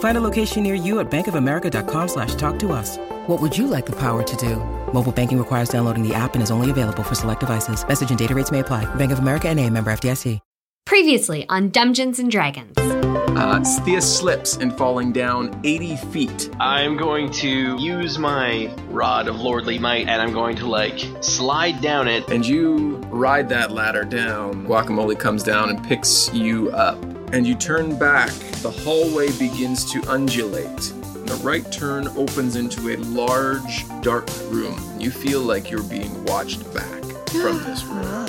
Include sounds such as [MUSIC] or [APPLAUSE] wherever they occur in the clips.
Find a location near you at bankofamerica.com slash talk to us. What would you like the power to do? Mobile banking requires downloading the app and is only available for select devices. Message and data rates may apply. Bank of America and a member FDIC. Previously on Dungeons and Dragons. Uh, Thea slips and falling down 80 feet. I'm going to use my rod of lordly might and I'm going to like slide down it. And you ride that ladder down. Guacamole comes down and picks you up. And you turn back. The hallway begins to undulate. The right turn opens into a large, dark room. You feel like you're being watched back from [GASPS] this room.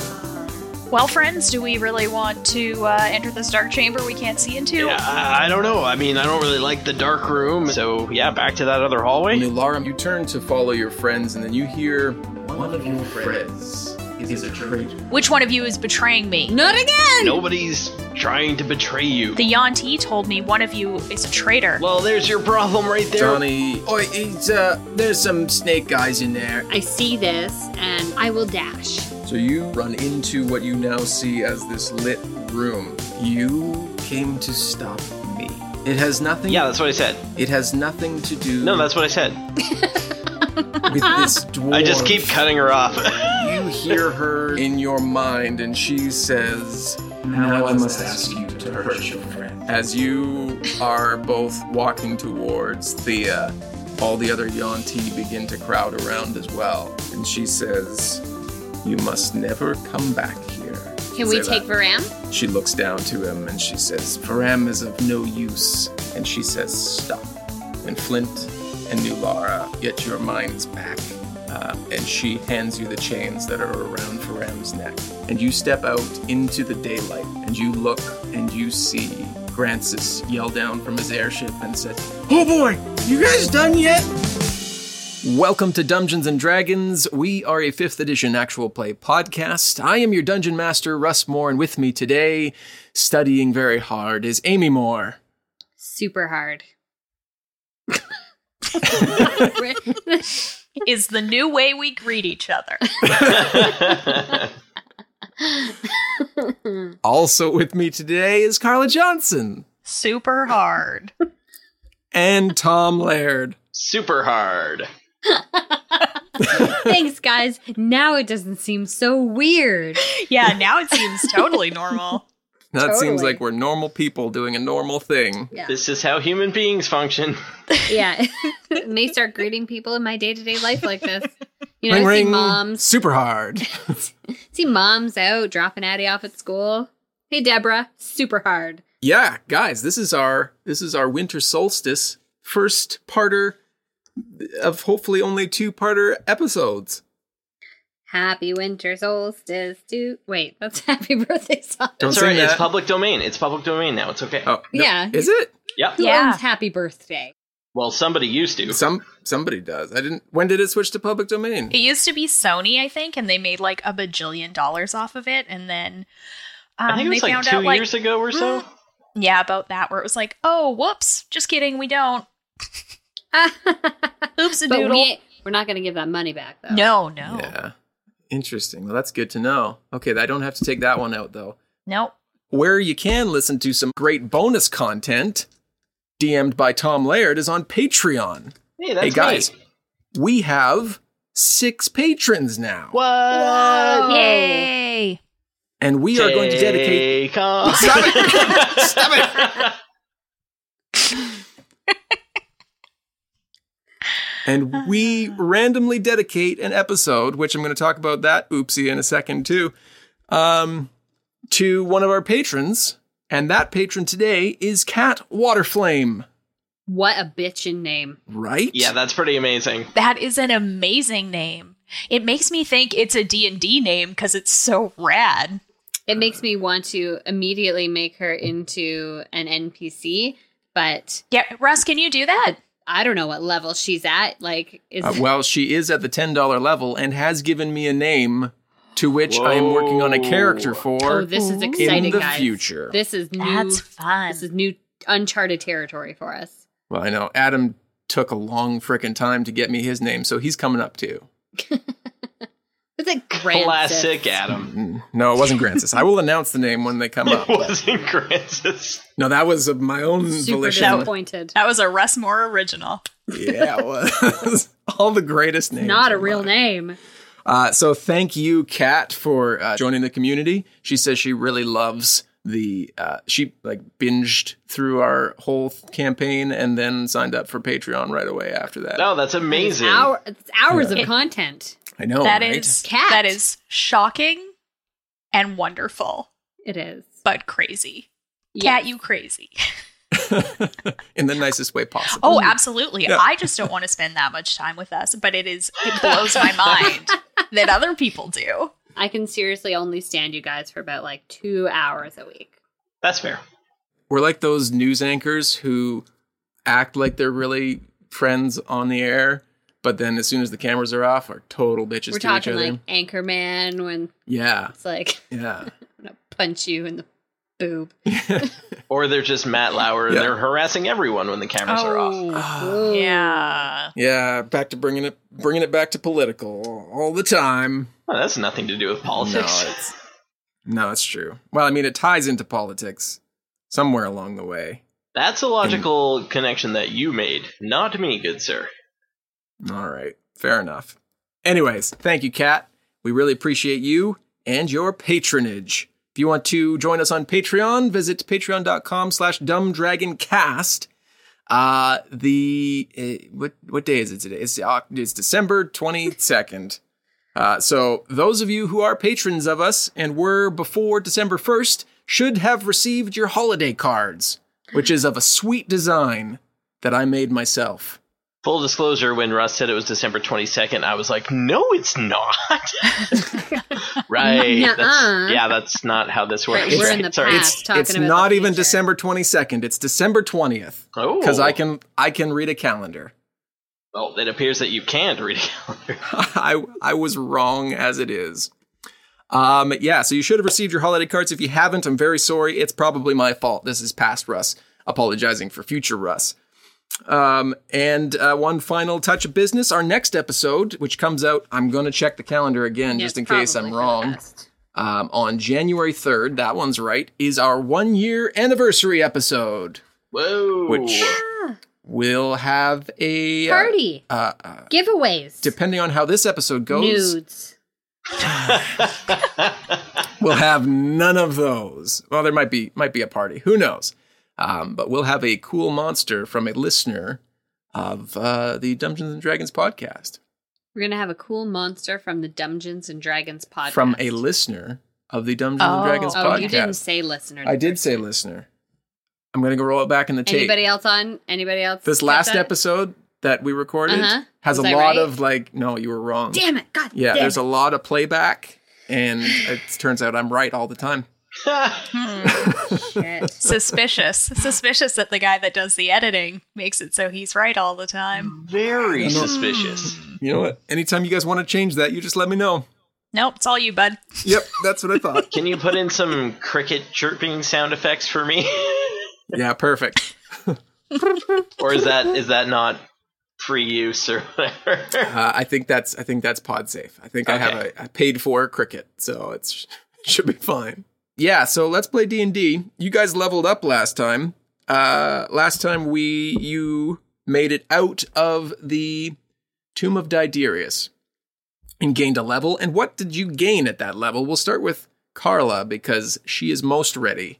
Well, friends, do we really want to uh, enter this dark chamber we can't see into? Yeah, I, I don't know. I mean, I don't really like the dark room. So, yeah, back to that other hallway. Nulara, you turn to follow your friends, and then you hear one of your friends is a traitor. Which one of you is betraying me? Not again! Nobody's trying to betray you. The yuan-ti told me one of you is a traitor. well, there's your problem right there. Johnny, oh, it's, uh, there's some snake guys in there. I see this and I will dash. So you run into what you now see as this lit room. You came to stop me. It has nothing. Yeah, that's what I said. It has nothing to do. No, that's what I said. [LAUGHS] [LAUGHS] with this dwarf. I just keep cutting her off. [LAUGHS] You hear her in your mind, and she says, "Now I must ask you to hurt your friend." As you are both walking towards Thea, all the other yuan-ti begin to crowd around as well, and she says, "You must never come back here." Can we take that. Varam? She looks down to him and she says, Varam is of no use. And she says, Stop. And Flint and Nulara get your minds back. Uh, and she hands you the chains that are around Varam's neck. And you step out into the daylight and you look and you see Grancis yell down from his airship and said, Oh boy, you guys done yet? Welcome to Dungeons and Dragons. We are a 5th edition actual play podcast. I am your dungeon master, Russ Moore, and with me today, studying very hard, is Amy Moore. Super hard. [LAUGHS] [LAUGHS] Is the new way we greet each other. [LAUGHS] Also with me today is Carla Johnson Super hard. and Tom Laird. Super hard. [LAUGHS] Thanks, guys. Now it doesn't seem so weird. Yeah, now it seems totally normal. [LAUGHS] That seems like we're normal people doing a normal thing. Yeah. This is how human beings function. [LAUGHS] Yeah. [LAUGHS] May start greeting people in my day to day life like this. You know, ring see moms, super hard. see moms out dropping Addie off at school. Hey, Deborah, super hard. yeah, guys, this is our this is our winter solstice first parter of hopefully only two parter episodes. Happy winter solstice to wait, that's [LAUGHS] happy birthday song. Don't It's sing alright. It's public domain. It's public domain now. It's okay. Oh, no, Yeah. Is it? Yep. Who Yeah. owns happy birthday? Well, somebody used to. Some somebody does. I didn't. When did it switch to public domain? It used to be Sony, I think, and they made like a bajillion dollars off of it, and then um, I think it was they like found two out like years ago or so. yeah about that, where it was like, oh, whoops, just kidding, we don't. [LAUGHS] Oops a but doodle. we, we're not going to give that money back, though. no, no, Yeah. Interesting. Well, that's good to know. Okay, I don't have to take that one out though. nope. Where you can listen to some great bonus content, DM'd by Tom Laird, is on Patreon. Hey, that's hey guys, me. we have six patrons now, What? Yay! and we are going to dedicate. Take on- Stop it! [LAUGHS] Stop it! And we randomly dedicate an episode, which I'm going to talk about that oopsie in a second too, um, to one of our patrons. And that patron today is Cat Waterflame, What a bitchin' name. right? Yeah, that's pretty amazing. That is an amazing name. It makes me think it's a D&D name because it's so rad. It makes me want to immediately make her into an NPC, but Yeah, Russ, can you do that? I don't know what level she's at. Like, is Uh, well, she is at the $10 level and has given me a name to which I am working on a character for. oh, this is exciting, in the guys. future. This is new. That's fun. This is new uncharted territory for us. Well, I know Adam took a long frickin' time to get me his name, so he's coming up too. [LAUGHS] It's like Grancis. Classic Adam. Mm, No, it wasn't Grancis. I will announce the name when they come [LAUGHS] It up. It wasn't Francis. No, that was of my own Super volition. disappointed. that was a Russ Moore original. Yeah, it was. [LAUGHS] All the greatest names. Not a real mine. name. Uh, so thank you, Kat, for uh, joining the community. She says she really loves the. Uh, she like binged through our whole campaign and then signed up for Patreon right away after that. Oh, that's It's, amazing. hour, it's hours Yeah. of content. I know, That right? is Cat. that is shocking and wonderful, It is. but crazy. Yes. Cat, you crazy. [LAUGHS] in the nicest way possible. Oh, absolutely. Yeah. I just don't want to spend that much time with us, but it is it [LAUGHS] blows my mind [LAUGHS] that other people do. I can seriously only stand you guys for about like two hours a week. That's fair. We're like those news anchors who act like they're really friends on the air, but then as soon as the cameras are off, are total bitches We're to each talking other. like Anchorman when yeah, it's like yeah. [LAUGHS] I'm gonna punch you in the boob. [LAUGHS] Or they're just Matt Lauer and Yeah. they're harassing everyone when the cameras are off. Oh. Ah. Ooh. yeah. Yeah, back to bringing it bringing it back to political all the time. Well, that's nothing to do with No, politics. it's no, it's true. Well, I mean, it ties into politics somewhere along the way. That's a logical connection that you made, not me, good sir. All right, fair enough. Anyways, thank you, Kat. We really appreciate you and your patronage. If you want to join us on Patreon, visit patreon.com slash dumbdragoncast. Uh, the, uh, what, what day is it today? It's, uh, it's December 22nd. Uh, so those of you who are patrons of us and were before December 1st should have received your holiday cards, which is of a sweet design that I made myself. Full disclosure, when Russ said it was December 22nd, I was like, no, it's not. [LAUGHS] right. That's, yeah, that's not how this works. Right, we're in the Sorry. past. It's, talking it's about not the even. December 22nd. It's December 20th. Oh. Because I can I can read a calendar. Well, it appears that you can't read a calendar. [LAUGHS] I I was wrong as it is. Um yeah, so you should have received your holiday cards. If you haven't, I'm very sorry. It's probably my fault. This is past Russ apologizing for future Russ. Um, and uh, one final touch of business. Our next episode, which comes out, I'm going to check the calendar again Yeah, just in case I'm probably for the wrong. best. Um, on January 3rd, that one's right, is our one year anniversary episode, Whoa. which will have a uh, Party. Uh, uh, Giveaways. depending on how this episode goes, Nudes. [LAUGHS] we'll have none of those. Well, there might be might be a party. Who knows? Um, but we'll have a cool monster from a listener of uh, the Dungeons and Dragons podcast. We're gonna have a cool monster from the Dungeons and Dragons podcast. From a listener of the Dungeons Oh. and Dragons oh, podcast. you didn't say listener. I did say listener. I'm going to go roll it back in the tape. Anybody else on? Anybody else? this last that? episode that we recorded Uh-huh. has Was a I lot right? of like, no, you were wrong. Damn it! God. Yeah, there's it. a lot of playback, and it turns out I'm right all the time. [LAUGHS] Shit. Suspicious. Suspicious that the guy that does the editing makes it so he's right all the time. Very I know. suspicious. You know what? Anytime you guys want to change that, you just let me know. Nope, it's all you, bud. Yep, that's what I thought. Can you put in some cricket chirping sound effects for me? yeah, perfect. [LAUGHS] [LAUGHS] or is that is that not free use or whatever? Uh, I think that's I think that's pod safe. I think I have a, a paid for cricket, so it's should be fine. Yeah, so let's play D and D. You guys leveled up last time. Uh, last time we you made it out of the Tomb of Diderius and gained a level. And what did you gain at that level? We'll start with Carla because she is most ready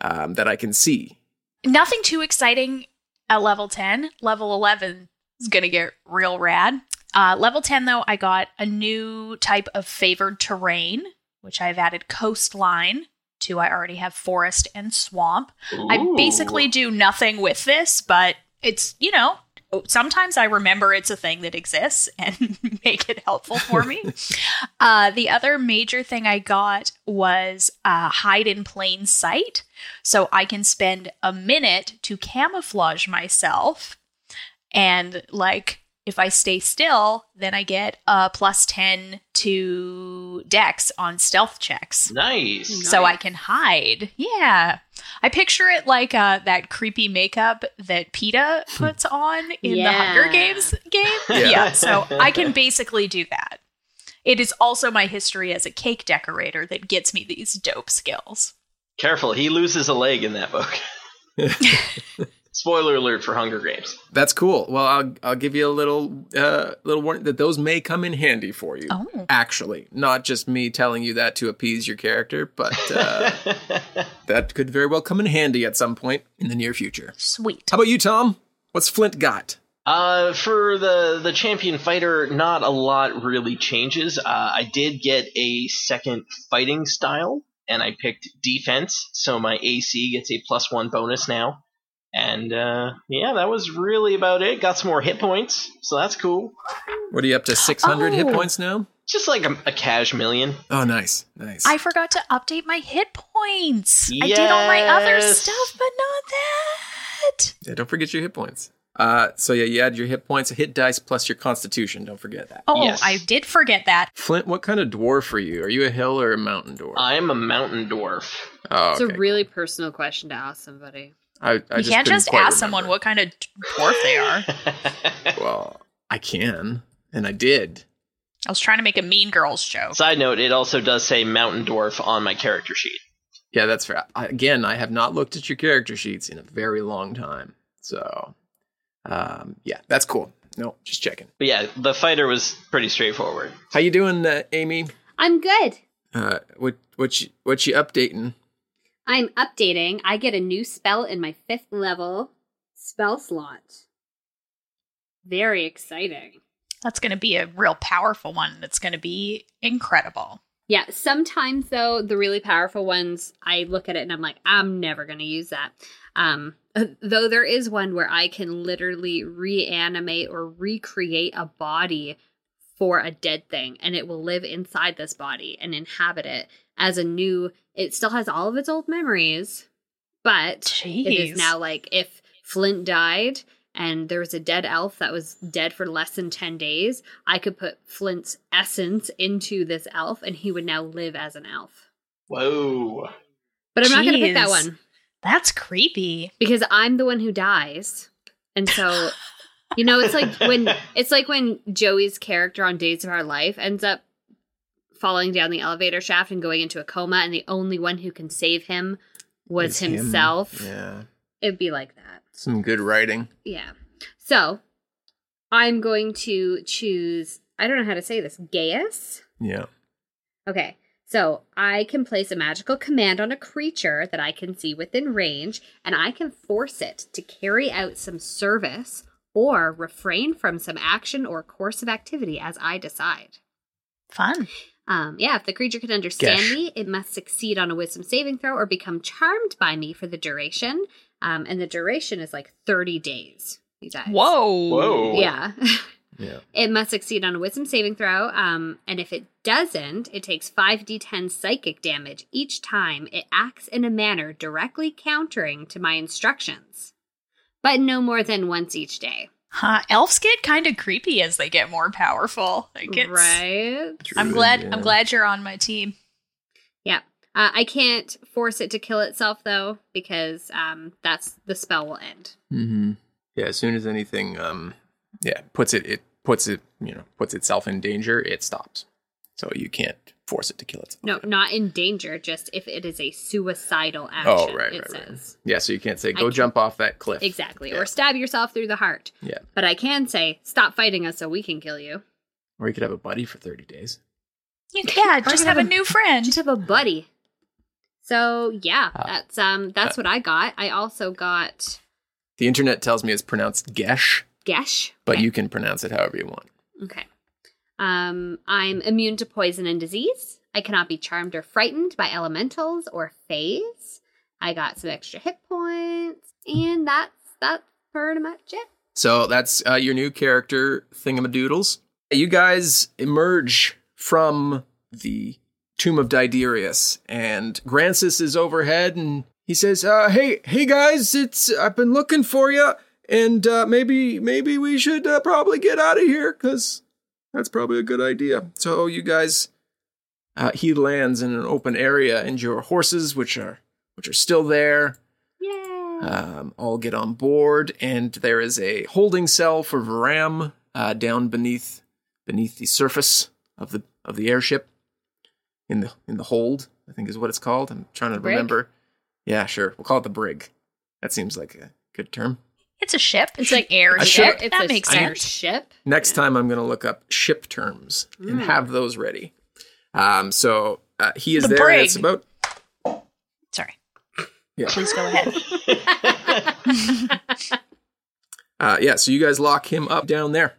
um, that I can see. Nothing too exciting at level 10. Level 11, is gonna get real rad. Uh, level 10, though, I got a new type of favored terrain, which I've added coastline to. I already have forest and swamp. I basically do nothing with this, but it's, you know, sometimes I remember it's a thing that exists [LAUGHS] and make it helpful for me. [LAUGHS] uh, the other major thing I got was uh, hide in plain sight. So I can spend a minute to camouflage myself. And, like, if I stay still, then I get a plus 10 to dex on stealth checks Nice. so I can hide. Yeah. I picture it like uh, that creepy makeup that Peeta puts on in the Hunger Games game. [LAUGHS] Yeah. Yeah. So I can basically do that. It is also my history as a cake decorator that gets me these dope skills. Careful, he loses a leg in that book. [LAUGHS] [LAUGHS] Spoiler alert for Hunger Games. That's cool. Well, I'll I'll give you a little uh, little warning that those may come in handy for you. Oh. Actually, not just me telling you that to appease your character, but uh, [LAUGHS] that could very well come in handy at some point in the near future. Sweet. How about you, Tom? What's Flint got? Uh, for the the champion fighter, not a lot really changes. Uh, I did get a second fighting style, and I picked defense, so my AC gets a plus one bonus now. And uh, yeah, that was really about it. Got some more hit points, so that's cool. What are you up to? Six hundred hit Oh. points now. Just like a, a cash million. Oh, nice, nice. I forgot to update my hit points. I did all my other stuff, but not that. yeah, don't forget your hit points. Uh, so yeah, you add your hit points, hit dice plus your Constitution. Don't forget that. Oh, Yes. I did forget that. Flint, what kind of dwarf are you? Are you a hill or a mountain dwarf? I'm a mountain dwarf. oh, It's a really personal question to ask somebody. I, I you just can't just quite ask someone what kind of dwarf they are. [LAUGHS] Well, I can, and I did. I was trying to make a Mean Girls joke. Side note: It also does say mountain dwarf on my character sheet. Yeah, that's fair. I, again, I have not looked at your character sheets in a very long time. So, um, yeah, that's cool. No, just checking. But yeah, the fighter was pretty straightforward. How you doing, uh, Amy? I'm good. Uh, what what you what you updating? I'm updating. I get a new spell in my fifth level spell slot. Very exciting. That's going to be a real powerful one. That's going to be incredible. Yeah, sometimes though the really powerful ones, I look at it and I'm like, I'm never going to use that. Um, [LAUGHS] though there is one where I can literally reanimate or recreate a body for a dead thing, and it will live inside this body and inhabit it as a new. It still has all of its old memories, but it Jeez. is now like if Flint died and there was a dead elf that was dead for less than 10 days, I could put Flint's essence into this elf and he would now live as an elf. Whoa. But I'm not going to pick that one That's creepy. because I'm the one who dies. And so, you know, it's like when [LAUGHS] it's like when Joey's character on Days of Our Life ends up falling down the elevator shaft and going into a coma and the only one who can save him was It's him. himself. Yeah, It'd be like that. some good writing. Yeah. So I'm going to choose, I don't know how to say this, Geas. Yeah. Okay. So I can place a magical command on a creature that I can see within range, and I can force it to carry out some service or refrain from some action or course of activity as I decide. Fun. Um, yeah, if the creature can understand Gesh. me, it must succeed on a wisdom saving throw or become charmed by me for the duration. Um, and the duration is like 30 days. You guys. Whoa. Whoa. Yeah. [LAUGHS] Yeah. It must succeed on a wisdom saving throw. Um, and if it doesn't, it takes 5d10 psychic damage each time it acts in a manner directly countering to my instructions, but no more than once each day. Huh. Elves get kind of creepy as they get more powerful. Like it's, right? I'm glad. yeah. I'm glad you're on my team. Yeah. Uh, I can't force it to kill itself, though, because um, that's the spell will end. Mm-hmm. Yeah. As soon as anything, um, yeah, puts it, it puts it, you know, puts itself in danger, it stops. So you can't force it to kill itself. No, not in danger, just if it is a suicidal action, Oh, right, it right, right. Yeah. So you can't say I go can't- jump off that cliff. Exactly. Yeah. Or stab yourself through the heart. Yeah. But I can say, stop fighting us so we can kill you. Or you could have a buddy for thirty days. You, yeah, [LAUGHS] Or just have a have a- new friend. Just have a buddy. So yeah, Ah. that's um that's what I got. I also got The internet tells me it's pronounced Gesh, Gesh. but you can pronounce it however you want. Okay. Um, I'm immune to poison and disease. I cannot be charmed or frightened by elementals or fays. I got some extra hit points, and that's that's pretty much it. So that's uh, your new character, Thingamadoodles. You guys emerge from the Tomb of Diderius, and Grancis is overhead, and he says, uh, "Hey, hey guys, it's I've been looking for you, and uh, maybe maybe we should uh, probably get out of here because that's probably a good idea." So you guys, uh, he lands in an open area, and your horses, which are which are still there, Yay! um, all get on board, and there is a holding cell for Varam uh, down beneath beneath the surface of the of the airship in the in the hold. I think is what it's called. I'm trying to remember. Yeah, sure. We'll call it the brig. That seems like a good term. It's a ship. It's like air A ship. ship. It's that a makes sense. ship. Next time, I'm going to look up ship terms and Mm. have those ready. Um, so uh, he is The there. and It's brig. about Sorry. Yeah. Please go ahead. [LAUGHS] uh, yeah. So you guys lock him up down there.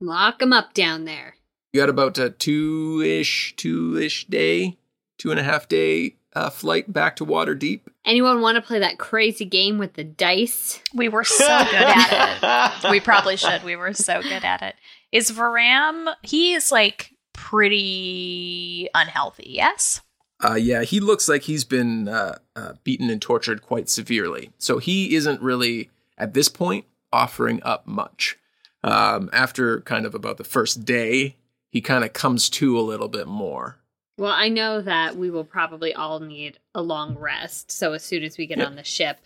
Lock them up down there. You got about a two ish, two ish day, two and a half day uh, flight back to Waterdeep. Anyone want to play that crazy game with the dice? We were so good at it. [LAUGHS] We probably should. We were so good at it. Is Varam, he is like pretty unhealthy, yes? Uh, yeah, he looks like he's been uh, uh, beaten and tortured quite severely. So he isn't really, at this point, offering up much. Um, after kind of about the first day, he kind of comes to a little bit more. Well, I know that we will probably all need a long rest. So as soon as we get Yeah. on the ship,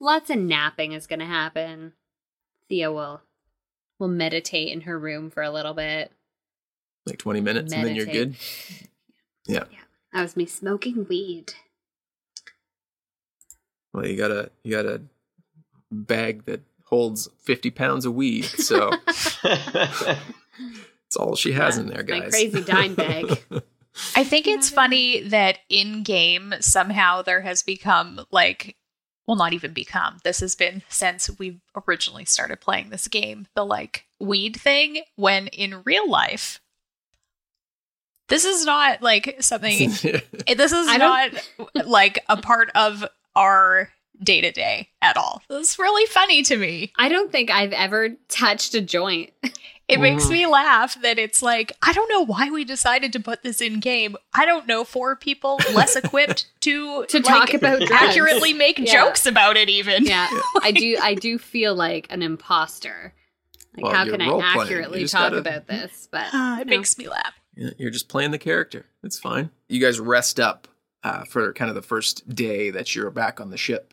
lots of napping is going to happen. Thea will will meditate in her room for a little bit. Like 20 minutes, and then you're good. [LAUGHS] Yeah. That was me smoking weed. Well, you got a you got a bag that holds 50 pounds of weed, so [LAUGHS] [LAUGHS] it's all she has in there, My guys. crazy dime bag. I think it's funny that in game somehow there has become like well not even become. This has been since we originally started playing this game, the like weed thing when in real life this is not like something [LAUGHS] this is not like a part of our day to day at all. It's really funny to me. I don't think I've ever touched a joint. [LAUGHS] It makes Mhm. me laugh that it's like, I don't know why we decided to put this in game. I don't know for people less equipped [LAUGHS] to To like, talk about [LAUGHS] drugs. accurately make Yeah. jokes about it even. Yeah, [LAUGHS] I do. I do feel like an imposter. Like, Well, how can I accurately talk gotta- about this? But Ah, it no. makes me laugh. You're just playing the character. It's fine. You guys rest up uh, for kind of the first day that you're back on the ship.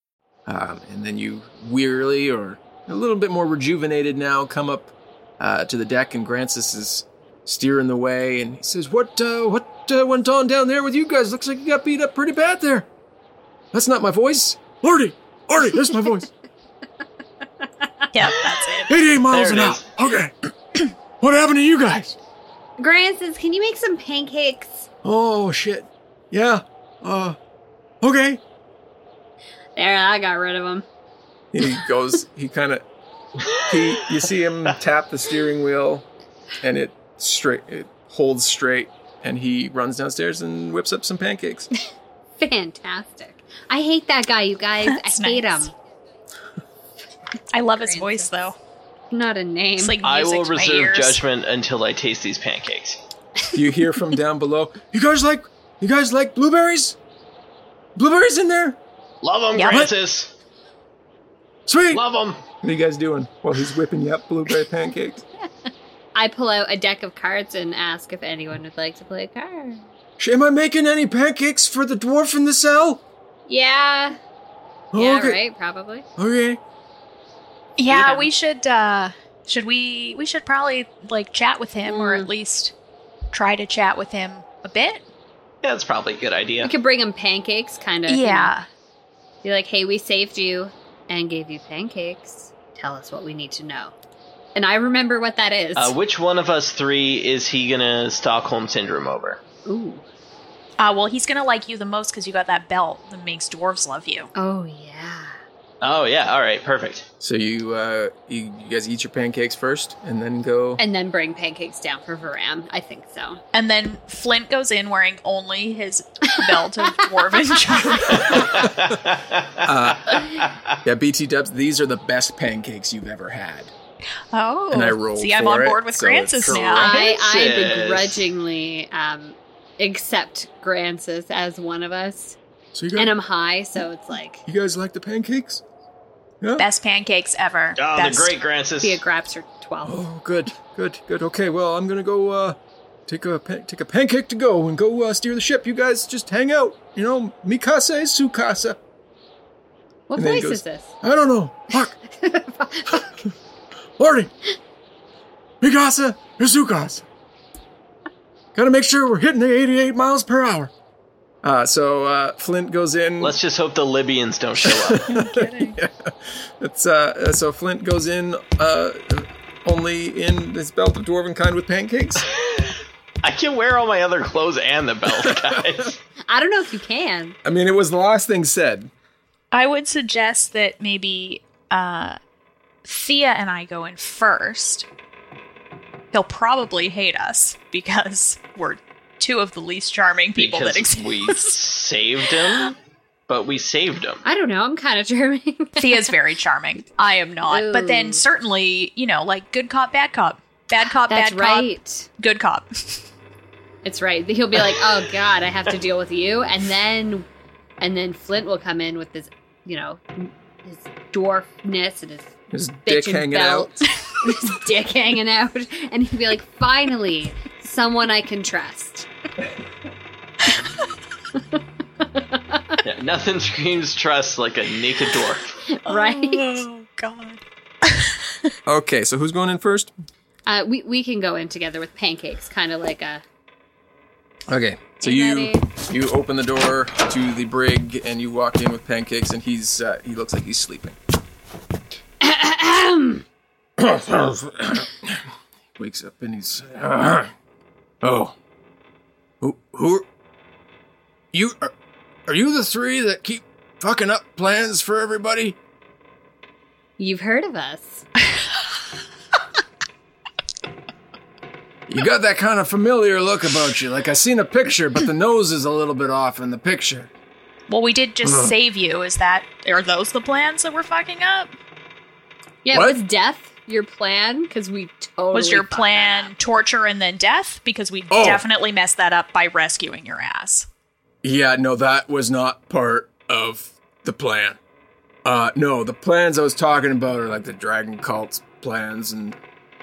Um, and then you wearily or a little bit more rejuvenated now come up uh, to the deck, and Grancis is steering the way, and he says, "What uh, what uh, went on down there with you guys? Looks like you got beat up pretty bad there. That's not my voice, Lordy. Lordy, that's my voice. [LAUGHS] Yeah, that's it. 88 miles There an hour. Okay. [CLEARS THROAT] what happened to you guys? Grancis, "Can you make some pancakes?" Oh shit. Yeah. Uh. Okay. There, I got rid of him. He goes. He kind of. He. You see him tap the steering wheel, and it straight. It holds straight, and he runs downstairs and whips up some pancakes. [LAUGHS] Fantastic. I hate that guy, you guys. That's I hate nice. him. I love his voice though. Not a name. It's like I will reserve ears. judgment until I taste these pancakes. you hear from down below. You guys like? You guys like blueberries? Blueberries in there? Love them, Yep. Francis. Sweet. Love them. What are you guys doing while he's whipping you up blueberry pancakes? [LAUGHS] I pull out a deck of cards and ask if anyone would like to play a card. Am I making any pancakes for the dwarf in the cell? Yeah. Oh, yeah, okay. right, probably. Okay. Yeah, know. we should uh should we we should probably like chat with him or Mm. at least try to chat with him a bit. Yeah, that's probably a good idea. We could bring him pancakes, kind of. Yeah. Be like, hey, we saved you and gave you pancakes. Tell us what we need to know. And I remember what that is. Uh, which one of us three is he gonna Stockholm syndrome over? Ooh. Uh well, he's going to like you the most cuz you got that belt that makes dwarves love you. Oh, yeah. Oh yeah, all right, perfect. So you, uh, you, you guys eat your pancakes first, and then go. And then bring pancakes down for Varam. I think so. And then Flint goes in wearing only his belt of [LAUGHS] dwarven charm. yeah, BT Dubs. These are the best pancakes you've ever had. Oh. And I rolled See, I'm for on it, board with so it's Grancis correct. now. I, I begrudgingly um, accept Grancis as one of us. So you guys, And I'm high, so it's like, you guys like the pancakes? Yeah. Best pancakes ever. Oh, Best. the great Grancis. be a grabs for 12. Oh, good, good, good. Okay, well, I'm gonna go uh, take a pa- take a pancake to go and go uh, steer the ship. You guys just hang out. You know, mi casa is su casa. What And place goes, is this? I don't know. Fuck. [LAUGHS] Lordy. Mi casa is su casa. Gotta make sure we're hitting the 88 miles per hour. Uh, so uh, Flint goes in. Let's just hope the Libyans don't show up. [LAUGHS] [LAUGHS] It's uh, uh, so Flint goes in uh, only in this belt of dwarven kind with pancakes. [LAUGHS] I can wear all my other clothes and the belt, guys. I don't know if you can. I mean, it was the last thing said. I would suggest that maybe uh, Thea and I go in first. He'll probably hate us because we're two of the least charming people because that exist. we [LAUGHS] saved him, but we saved him. I don't know. I'm kind of charming. [LAUGHS] Thea's very charming. I am not. But then certainly, you know, like good cop, bad cop. Bad cop, That's bad right. cop, good cop. It's right. He'll be like, "Oh God, I have to deal with you," and then, and then Flint will come in with his, you know, his dwarfness and his His dick hanging belt, out. [LAUGHS] his dick hanging out, and he'd be like, "Finally, someone I can trust." [LAUGHS] Yeah, nothing screams trust like a naked dwarf. [LAUGHS] Right? Oh, God. [LAUGHS] Okay, so who's going in first? Uh, we we can go in together with pancakes, kind of like a. Okay, so you Maddie. you open the door to the brig and you walk in with pancakes, and he's uh, he looks like he's sleeping. [COUGHS] [COUGHS] Wakes up and he's [COUGHS] oh who who you are, are you the three that keep fucking up plans for everybody? You've heard of us. You got that kind of familiar look about you. Like I seen a picture, but the nose is a little bit off in the picture. Well, we did just Ugh. save you. Is that are those the plans that we're fucking up? Yeah, What? was death your plan? Because we totally Was your fucked that plan up. torture and then death? Because we Oh. definitely messed that up by rescuing your ass. Yeah, no, that was not part of the plan. Uh, no, the plans I was talking about are like the dragon cult's plans, and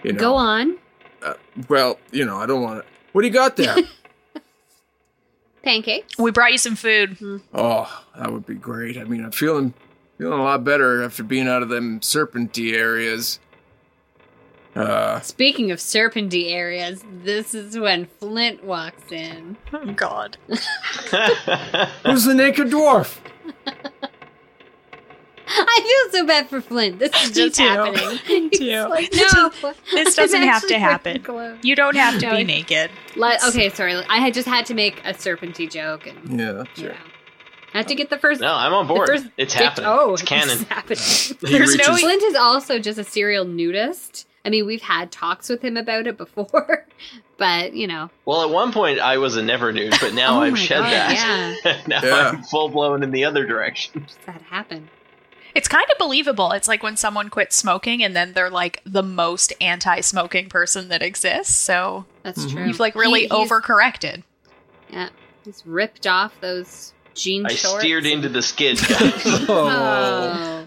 you know. Go on. Uh, well, you know, I don't want to. What do you got there? [LAUGHS] Pancakes. We brought you some food. oh, that would be great. I mean, I'm feeling feeling a lot better after being out of them serpenty areas. Uh, Speaking of serpenty areas, this is when Flint walks in. Oh God. [LAUGHS] who's the naked dwarf? [LAUGHS] I feel so bad for Flint. This is [LAUGHS] Me just too. happening. Me too. like, no, This doesn't have to happen. wearing. You don't have to No, be it- naked. Let- okay, sorry. I had just had to make a serpenty joke, and Yeah, you sure. know, I have to get the first. No, I'm on board. It's dick- happening. Oh, it's canon. It's [LAUGHS] happening. [LAUGHS] He There's no- Flint is also just a serial nudist. I mean, we've had talks with him about it before, [LAUGHS] but you know, Well, at one point I was a never nude, but now Oh I've shed God, that. now Yeah. I'm full blown in the other direction. just that happened. It's kind of believable. It's like when someone quits smoking and then they're like the most anti-smoking person that exists. So That's Mhm. true. you've like really He- he's- overcorrected. Yeah, he's ripped off those jean I shorts. steered into the skid, guys. [LAUGHS] Oh.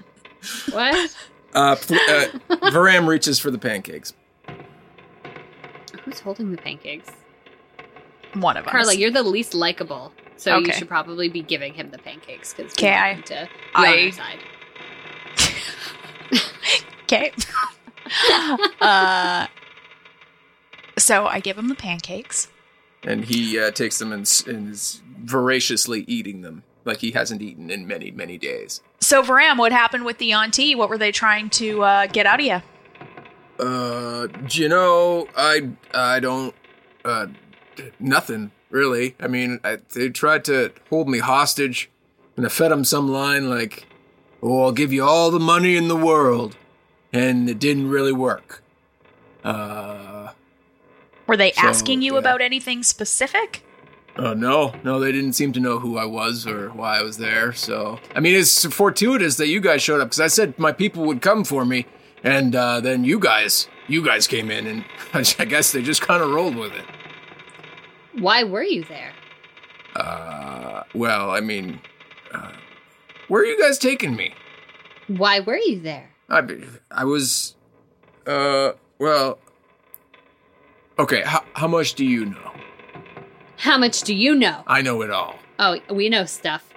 what? Uh, pl- uh, Varam reaches for the pancakes. Who's holding the pancakes? One of us. Carla, you're the least likable, so you Okay. should probably be giving him the pancakes because Okay, I- to be I- on our side. [LAUGHS] Okay. [LAUGHS] uh, so I give him the pancakes. And he uh, takes them and, s- and is voraciously eating them like he hasn't eaten in many, many days. So Varam, what happened with the yuan-ti? What were they trying to uh, get out of you? Uh, you know, I I don't uh nothing really. I mean, I, they tried to hold me hostage, and I fed them some line like, "Oh, I'll give you all the money in the world," and it didn't really work. Uh, Were they So, asking you yeah. about anything specific? Uh, no, no, they didn't seem to know who I was or why I was there. So, I mean, it's fortuitous that you guys showed up because I said my people would come for me, and uh, then you guys, you guys came in, and [LAUGHS] I guess they just kind of rolled with it. Why were you there? Uh, well, I mean, uh, where are you guys taking me? Why were you there? I, I was, uh, well, okay, how, how much do you know? How much do you know? I know it all. Oh, we know stuff.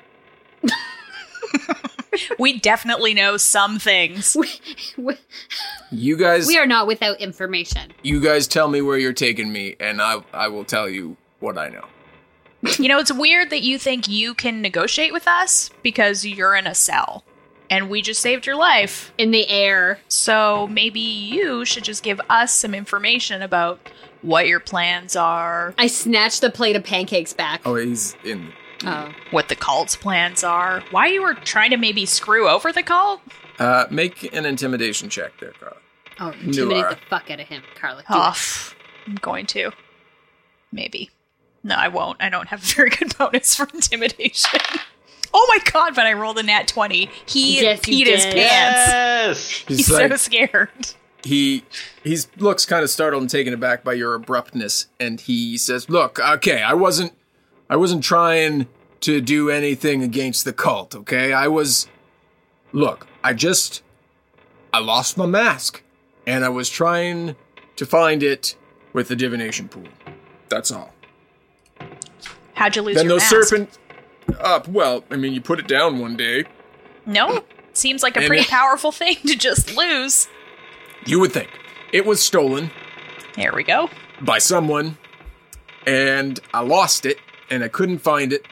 [LAUGHS] we definitely know some things. We, we, You guys, we are not without information. you guys tell me where you're taking me, and I, I will tell you what I know. You know, it's weird that you think you can negotiate with us because you're in a cell and we just saved your life. In the air. So maybe you should just give us some information about what your plans are, I snatched the plate of pancakes back. Oh, he's in. Oh. what the cult's plans are, why you were trying to maybe screw over the cult. Uh, make an intimidation check there, Carl. Oh, intimidate Nulara. the fuck out of him, Carla. Do Oh, it. f- I'm going to. Maybe. No, I won't. I don't have a very good [LAUGHS] bonus for intimidation. oh my god, but I rolled a nat 20. He Yes, you peed his did. pants. Yes. He's, He's so like- scared. He he's looks kind of startled and taken aback by your abruptness and he says look okay i wasn't i wasn't trying to do anything against the cult okay i was look i just i lost my mask and i was trying to find it with the divination pool that's all How'd you lose then your those mask? serpent up well i mean you put it down one day No, seems like a And pretty [LAUGHS] powerful thing to just lose. You would think it was stolen There we go. by someone and I lost it and I couldn't find it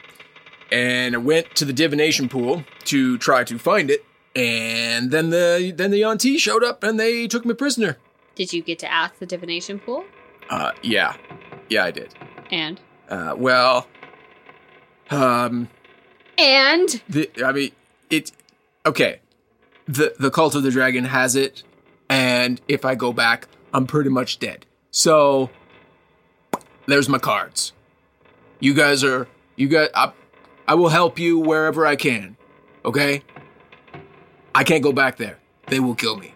and I went to the divination pool to try to find it and then the then the yuan-ti showed up and they took me prisoner. Did you get to ask the divination pool? Uh yeah. Yeah, I did. And? Uh well um And? the I mean it okay. The the cult of the dragon has it and if I go back I'm pretty much dead. So there's my cards. You guys are you guys I, I will help you wherever I can. Okay? I can't go back there. They will kill me.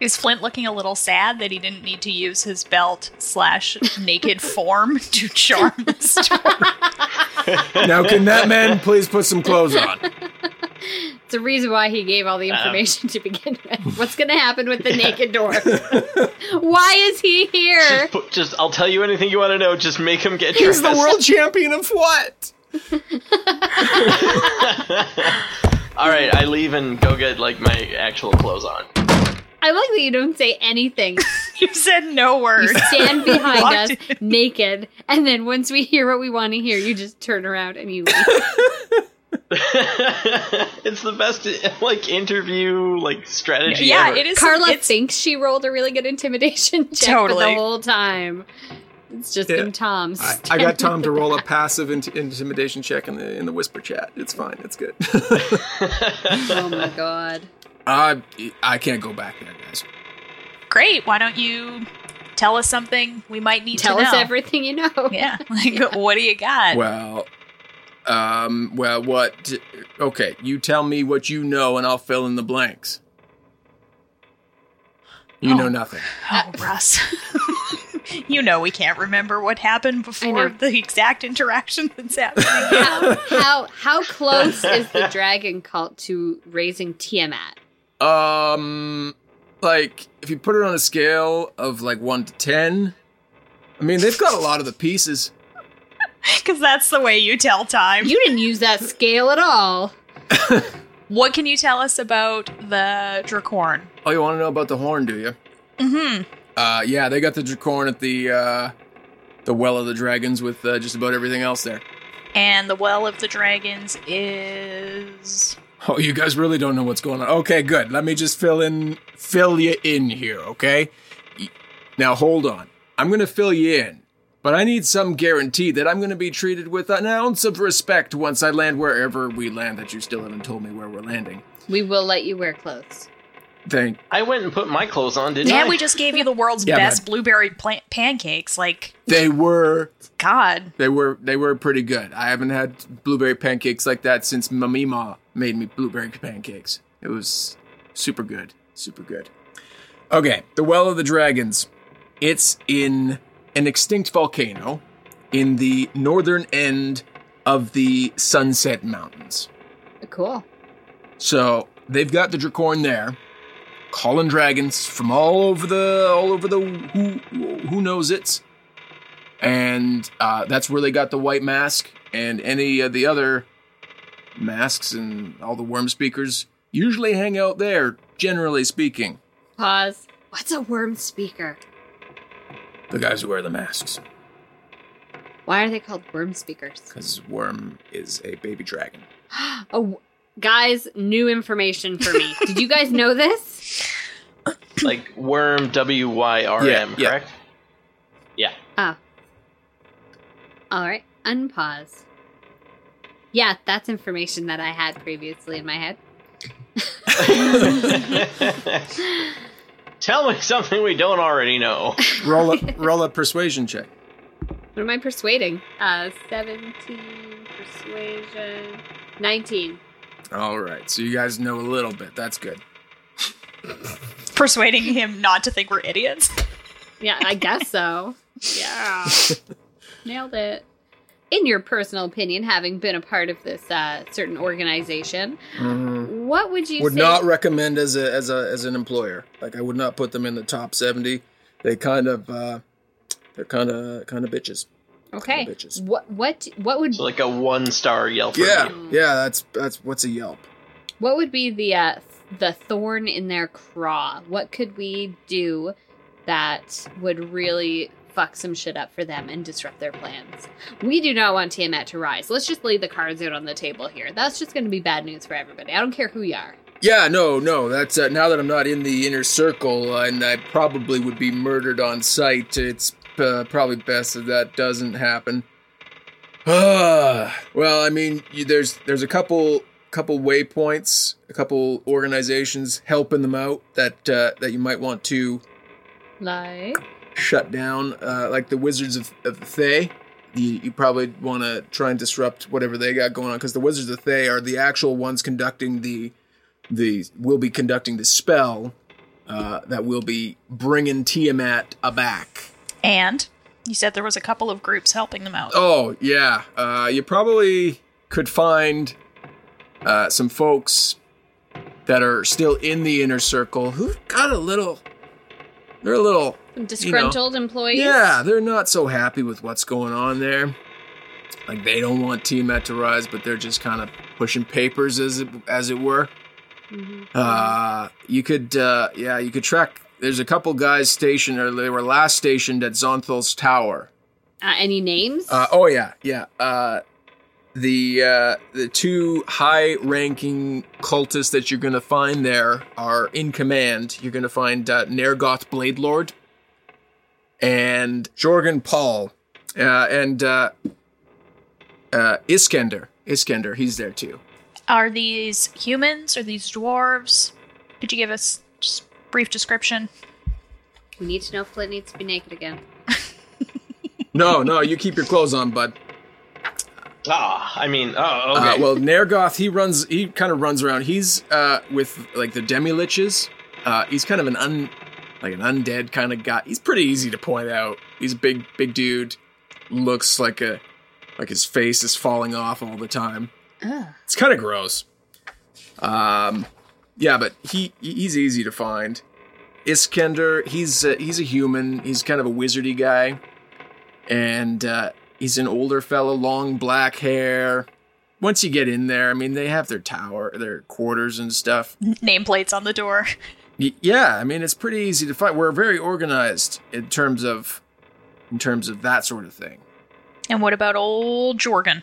Is Flint looking a little sad that he didn't need to use his belt slash naked [LAUGHS] form to charm the storm? Now can that man please put some clothes on? [LAUGHS] It's the reason why he gave all the um, information to begin with. [LAUGHS] What's going to happen with the naked door? [LAUGHS] why is he here? Put- Just, I'll tell you anything you want to know. Just make him get you. He's the world champion of what? [LAUGHS] All right, I leave and go get like my actual clothes on. I like that you don't say anything. you said no words. You stand behind us in. naked, and then once we hear what we want to hear, you just turn around and you leave. [LAUGHS] it's the best like interview like strategy. yeah, ever. it is. Carla it's, thinks she rolled a really good intimidation [LAUGHS] check Totally. the whole time. It's just Yeah. been Tom's. I, I got Tom to roll a passive int- intimidation check in the in the whisper chat. It's fine. It's good. [LAUGHS] oh my god. I I can't go back there, guys. great. Why don't you tell us something we might need to know? Tell us know? everything you know. Yeah. Like, what do you got? Well, um, well, what? Okay, you tell me what you know, and I'll fill in the blanks. You know Oh. nothing. Oh, Russ. [LAUGHS] you know we can't remember what happened before the exact interaction that's happening. [LAUGHS] How, how how close is the dragon cult to raising Tiamat? Um, like if you put it on a scale of like one to ten, I mean they've got a lot of the pieces. [LAUGHS] Because that's the way you tell time. You didn't use that scale at all. [LAUGHS] what can you tell us about the Draakhorn? Oh, you want to know about the horn, do you? Mm-hmm. Uh, yeah, they got the Draakhorn at the uh, the Well of the Dragons with uh, just about everything else there. And the Well of the Dragons is. Oh, you guys really don't know what's going on. Okay, good. Let me just fill in, fill you in here, okay? Now hold on. I'm gonna fill you in, but I need some guarantee that I'm gonna be treated with an ounce of respect once I land wherever we land. That you still haven't told me where we're landing. We will let you wear clothes. Thank. I went and put my clothes on, didn't I? And we just gave you the world's Yeah, best but- blueberry pla- pancakes. Like, They were, God. they were, they were pretty good. I haven't had blueberry pancakes like that since Mamima made me blueberry pancakes. It was super good, super good. Okay, the Well of the Dragons. It's in an extinct volcano in the northern end of the Sunset Mountains. Cool. So they've got the Draakhorn there, calling dragons from all over the all over the who who knows it's, and uh, that's where they got the white mask and any of the other masks and all the wyrm speakers usually hang out there. Generally speaking, Pause. What's a wyrm speaker? The guys who wear the masks, Why are they called wyrm speakers? because wyrm is a baby dragon. [GASPS] Oh, guys, new information for me. [LAUGHS] Did you guys know this? like wyrm W Y R M, Yeah, M, yeah. correct? Yeah. Oh. All right. Unpause. Yeah, that's information that I had previously in my head. [LAUGHS] [LAUGHS] Tell me something we don't already know. [LAUGHS] Roll a roll a persuasion check. What am I persuading? Uh, 17 persuasion. 19. All right, so you guys know a little bit. That's good. Persuading him not to think we're idiots. Yeah, I guess so. [LAUGHS] Yeah. Nailed it. In your personal opinion, having been a part of this uh, certain organization, what would you would say? not recommend as a as a as an employer. Like I would not put them in the top seventy. They kind of uh they're kind of kind of bitches. okay. bitches. What what what would So like a one star Yelp Yeah, review. yeah. That's that's what's a Yelp. what would be the uh, the thorn in their craw? What could we do that would really fuck some shit up for them and disrupt their plans? We do not want Tiamat to rise. Let's just lay the cards out on the table here. That's just going to be bad news for everybody. I don't care who you are. Yeah, no, no. That's uh, now that I'm not in the inner circle, uh, and I probably would be murdered on sight. It's uh, probably best that that doesn't happen. Ah, [SIGHS] well, I mean, you, there's there's a couple couple waypoints, a couple organizations helping them out that uh, that you might want to Like shut down, uh, like the Wizards of, of the Thay. You, you probably want to try and disrupt whatever they got going on because the Wizards of the Thay are the actual ones conducting the the will be conducting the spell uh, that will be bringing Tiamat aback. And you said there was a couple of groups helping them out. Oh yeah, uh, you probably could find uh, some folks that are still in the inner circle who've got a little. They're a little disgruntled employees. Yeah, they're not so happy with what's going on there. Like they don't want Tiamat to rise, but they're just kind of pushing papers as it, as it were. Uh, you could, uh, yeah, you could track. There's a couple guys stationed, or they were last stationed at Xonthal's tower. Uh, any names? Uh, oh yeah, yeah. Uh, the uh, the two high-ranking cultists that you're gonna find there are in command. You're gonna find uh, Nergoth Bladelord and Jorgen Paul uh, and uh, uh, Iskender. Iskender, he's there too. Are these humans? Are these dwarves? Could you give us just brief description? we need to know if Flint needs to be naked again. [LAUGHS] No, no, you keep your clothes on, bud. Ah, I mean, oh, okay. Uh, well, Nergoth, he runs, he kind of runs around. He's uh, with like the demi liches. Uh, he's kind of an un, like an undead kind of guy. He's pretty easy to point out. He's a big, big dude. Looks like a, like his face is falling off all the time. It's kind of gross. Um, yeah, but he he's easy to find. Iskender, he's uh, he's a human. He's kind of a wizardy guy, and uh, he's an older fellow, long black hair. Once you get in there, I mean, they have their tower, their quarters and stuff. Nameplates on the door. Y- yeah, I mean it's pretty easy to find. We're very organized in terms of in terms of that sort of thing. And what about old Jorgen?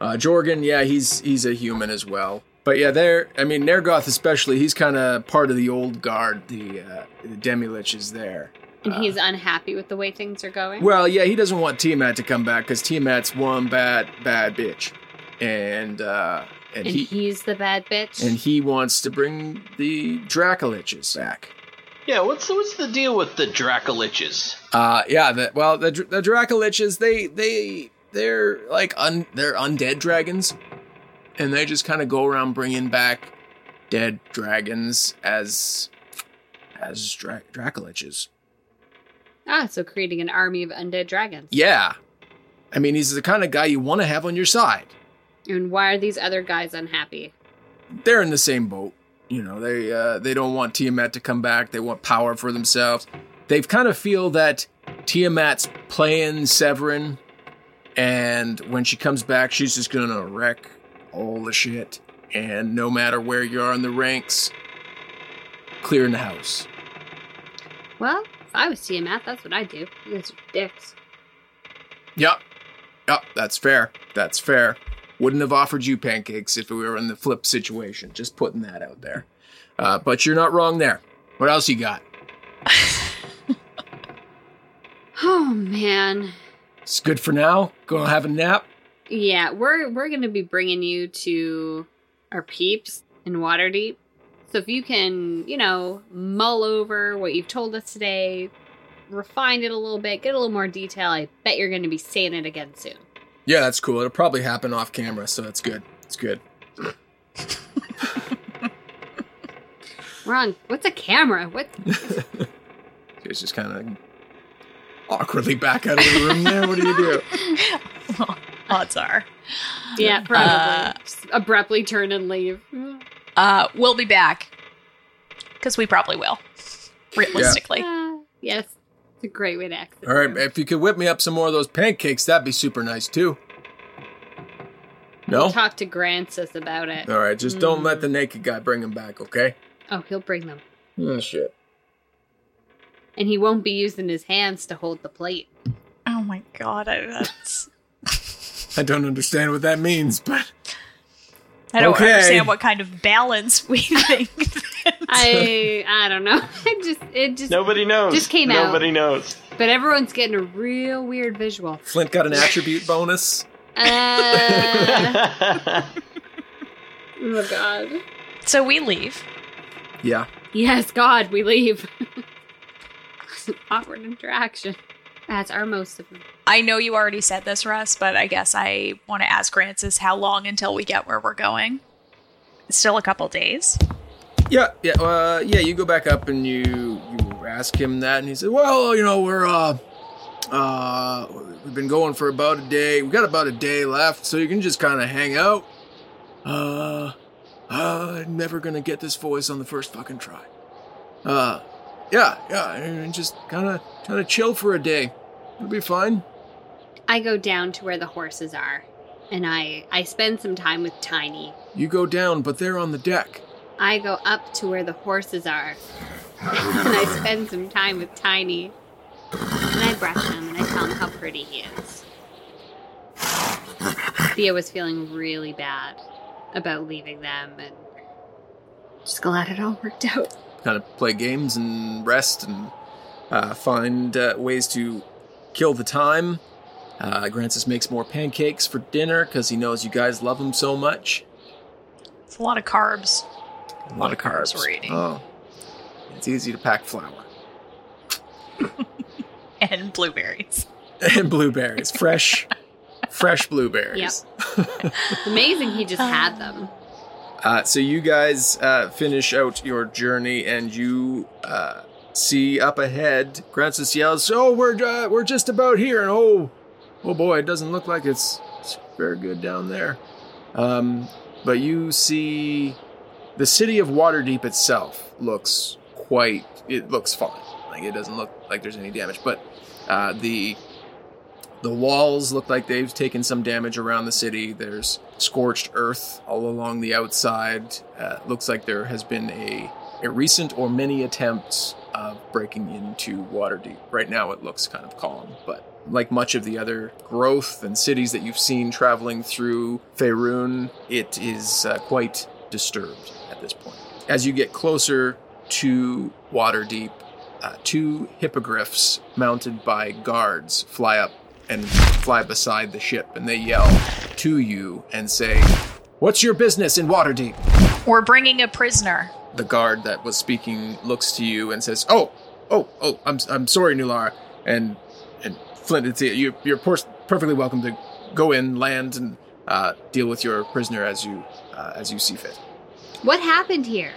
Uh, Jorgen, yeah, he's he's a human as well. But yeah, there. I mean, Nergoth especially. He's kind of part of the old guard. The uh, the Demilich is there. And he's unhappy with the way things are going. Well, yeah, he doesn't want Tiamat to come back because Tiamat's one bad bad bitch, and uh, and, and he he's the bad bitch. and he wants to bring the Dracoliches back. Yeah, what's what's the deal with the Dracoliches? Uh, yeah. The, well, the Dr- the Dracoliches, they they they're like un, they're undead dragons, and they just kind of go around bringing back dead dragons as as dra- Dracoliches. ah, so creating an army of undead dragons. Yeah, I mean, he's the kind of guy you want to have on your side. And why are these other guys unhappy? They're in the same boat. You know, they uh, they don't want Tiamat to come back. They want power for themselves. They've kind of feel that Tiamat's playing Severin, and when she comes back, she's just gonna wreck all the shit. And no matter where you are in the ranks, clearing the house. Well, if I was Tiamat, that's what I'd do. You guys are dicks. Yep, yep, that's fair. That's fair. Wouldn't have offered you pancakes if we were in the flip situation. Just putting that out there. Uh, but you're not wrong there. What else you got? [LAUGHS] Oh man. It's good for now. Go have a nap. Yeah, we're we're gonna be bringing you to our peeps in Waterdeep. So if you can, you know, mull over what you've told us today, refine it a little bit, get a little more detail, I bet you're gonna be saying it again soon. Yeah, that's cool. It'll probably happen off camera, so that's good. It's good. [LAUGHS] Wrong. What's a camera? What? [LAUGHS] It's just kind of awkwardly back out of the room there. What do you do? [LAUGHS] Odds are. Yeah, probably. Uh, abruptly turn and leave. Uh, we'll be back. Because we probably will. Realistically. Ah, yes, it's a great way to exit. All right, if you could whip me up some more of those pancakes, that'd be super nice too. No? Talk to Grancis about it. All right, just don't let the hmm. naked guy bring them back, okay? Oh, he'll bring them. Oh, shit. And he won't be using his hands to hold the plate. Oh my god, I, that's. [LAUGHS] I don't understand what that means, but I don't Okay. understand what kind of balance we [LAUGHS] think. I [LAUGHS] I don't know. [LAUGHS] It just it just Nobody knows. Just came out. Nobody knows. but everyone's getting a real weird visual. Flint got an attribute bonus. Uh, [LAUGHS] oh god. so we leave. Yeah. Yes, God, we leave. Awkward interaction. That's our most of them. I know you already said this, Russ, but I guess I want to ask Francis how long until we get where we're going. Still a couple days. Yeah, yeah, uh, yeah. You go back up and you you ask him that, and he said, "Well, you know, we're uh, uh, we've been going for about a day. We got about a day left, so you can just kind of hang out. Uh, uh, I'm never gonna get this voice on the first fucking try. Uh, yeah, yeah, and just kind of kind of chill for a day. It'll be fine. I go down to where the horses are, and I I spend some time with Tiny. You go down, but they're on the deck. I go up to where the horses are, [LAUGHS] and I spend some time with Tiny. And I brush him, and I tell him how pretty he is. Thea was feeling really bad about leaving them, and just glad it all worked out. kind of play games and rest and uh, find uh, ways to kill the time. Uh, Grancis makes more pancakes for dinner because he knows you guys love him so much. It's a lot of carbs. A lot of carbs. we're eating. Oh, it's easy to pack flour [LAUGHS] And blueberries. and blueberries, fresh, [LAUGHS] fresh blueberries. It's [LAUGHS] amazing he just had them. Uh, so you guys uh, finish out your journey, and you uh, see up ahead. Grancis yells, "Oh, we're uh, we're just about here!" And oh, oh boy, it doesn't look like it's, it's very good down there. Um, but you see the city of Waterdeep itself looks quite. It looks fine. Like it doesn't look like there's any damage, but uh, the the walls look like they've taken some damage around the city. There's scorched earth all along the outside. Uh, looks like there has been a a recent or many attempts of breaking into Waterdeep. Right now, it looks kind of calm, but like much of the other growth and cities that you've seen traveling through Faerun, it is uh, quite disturbed this point. As you get closer to Waterdeep, uh, two hippogriffs mounted by guards fly up and fly beside the ship, and they yell to you and say, What's your business in Waterdeep? We're bringing a prisoner. The guard that was speaking looks to you and says, "Oh, oh, oh, I'm, I'm sorry, Nulara." And and Flint, it's you. You're perfectly welcome to go in, land, and uh, deal with your prisoner as you uh, as you see fit. What happened here?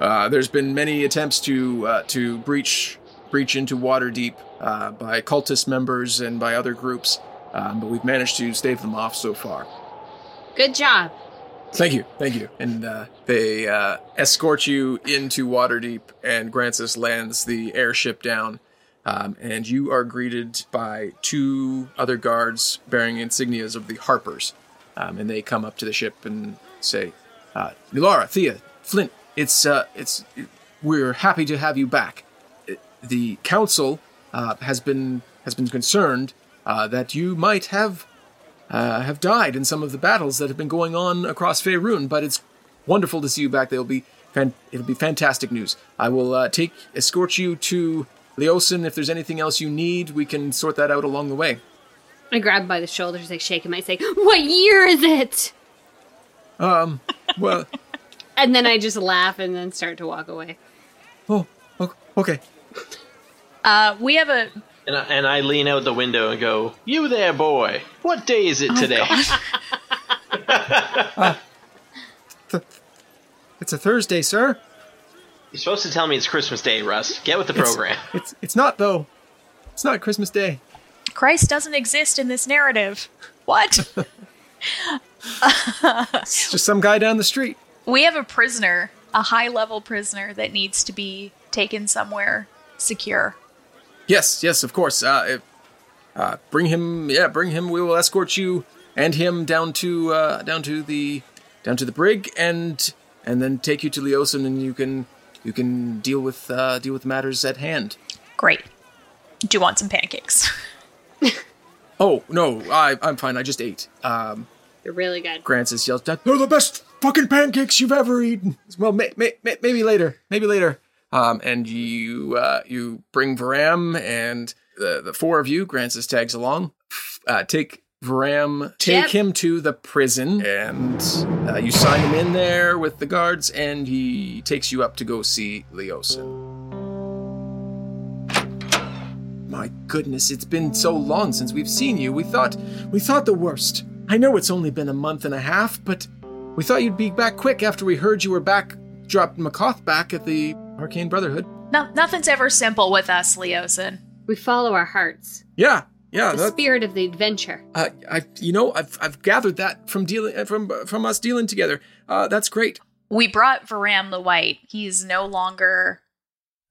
Uh, there's been many attempts to uh, to breach breach into Waterdeep uh, by cultist members and by other groups, um, but we've managed to stave them off so far. Good job. Thank you, thank you. And uh, they uh, escort you into Waterdeep, and Grancis lands the airship down. Um, and you are greeted by two other guards bearing insignias of the Harpers. Um, and they come up to the ship and say, uh, Nulara, Thea, Flint, it's, uh, it's, we're happy to have you back. Uh, The council uh, has been has been concerned uh, that you might have uh, have died in some of the battles that have been going on across Faerun, but it's wonderful to see you back. They'll be fan- it'll be fantastic news. I will uh, take escort you to Leosin. If there's anything else you need, we can sort that out along the way. I grab him by the shoulders, I shake him, I say, What year is it? Um, well, [LAUGHS] And then I just laugh and then start to walk away. oh, okay. Uh, we have a And I, and I lean out the window and go, "You there, boy? What day is it today?" [LAUGHS] [LAUGHS] It's a Thursday, sir. You're supposed to tell me it's Christmas Day, Russ. Get with the program. It's it's not though. It's not Christmas Day. Christ doesn't exist in this narrative. What? It's just some guy down the street. we have a prisoner, a high level prisoner that needs to be taken somewhere secure. Yes, yes, of course. Uh, if, uh, bring him. Yeah, bring him. We will escort you and him down to uh, down to the down to the brig, and and then take you to Leosin, and you can you can deal with uh, deal with matters at hand. Great. Do you want some pancakes? [LAUGHS] Oh no, I I'm fine. I just ate. Um, You're really good. Grancis yells, "They're the best fucking pancakes you've ever eaten." Well, may, may, may, maybe later, maybe later. Um, and you uh, you bring Varram and the the four of you. Grancis tags along. Uh, take Varram, take Yep. him to the prison, and uh, you sign him in there with the guards, and he takes you up to go see Leosin. My goodness, it's been so long since we've seen you. We thought we thought the worst. I know it's only been a month and a half, but we thought you'd be back quick after we heard you were back dropped Makoth back at the Arcane Brotherhood. No, nothing's ever simple with us, Leosin. We follow our hearts. Yeah, yeah. The That, spirit of the adventure. uh, I, you know, I've I've gathered that from dealing uh, from from us dealing together. Uh, that's great. We brought Varram the White. He's no longer,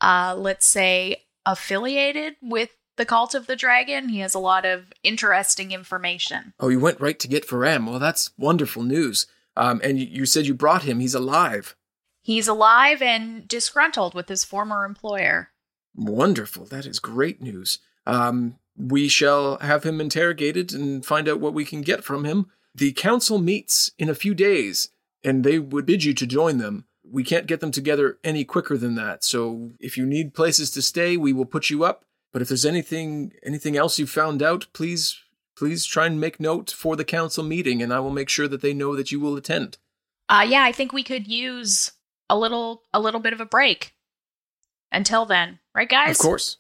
uh, let's say, affiliated with the Cult of the Dragon. He has a lot of interesting information. Oh, you went right to get Varram. Well, that's wonderful news. Um, and you, you said you brought him. He's alive. He's alive and disgruntled with his former employer. Wonderful. That is great news. Um, we shall have him interrogated and find out what we can get from him. The council meets in a few days, and they would bid you to join them. We can't get them together any quicker than that. So if you need places to stay, we will put you up. But if there's anything anything else you've found out, please please try and make note for the council meeting, and I will make sure that they know that you will attend. Uh, yeah, I think we could use a little, a little bit of a break. Until then, right, guys? Of course.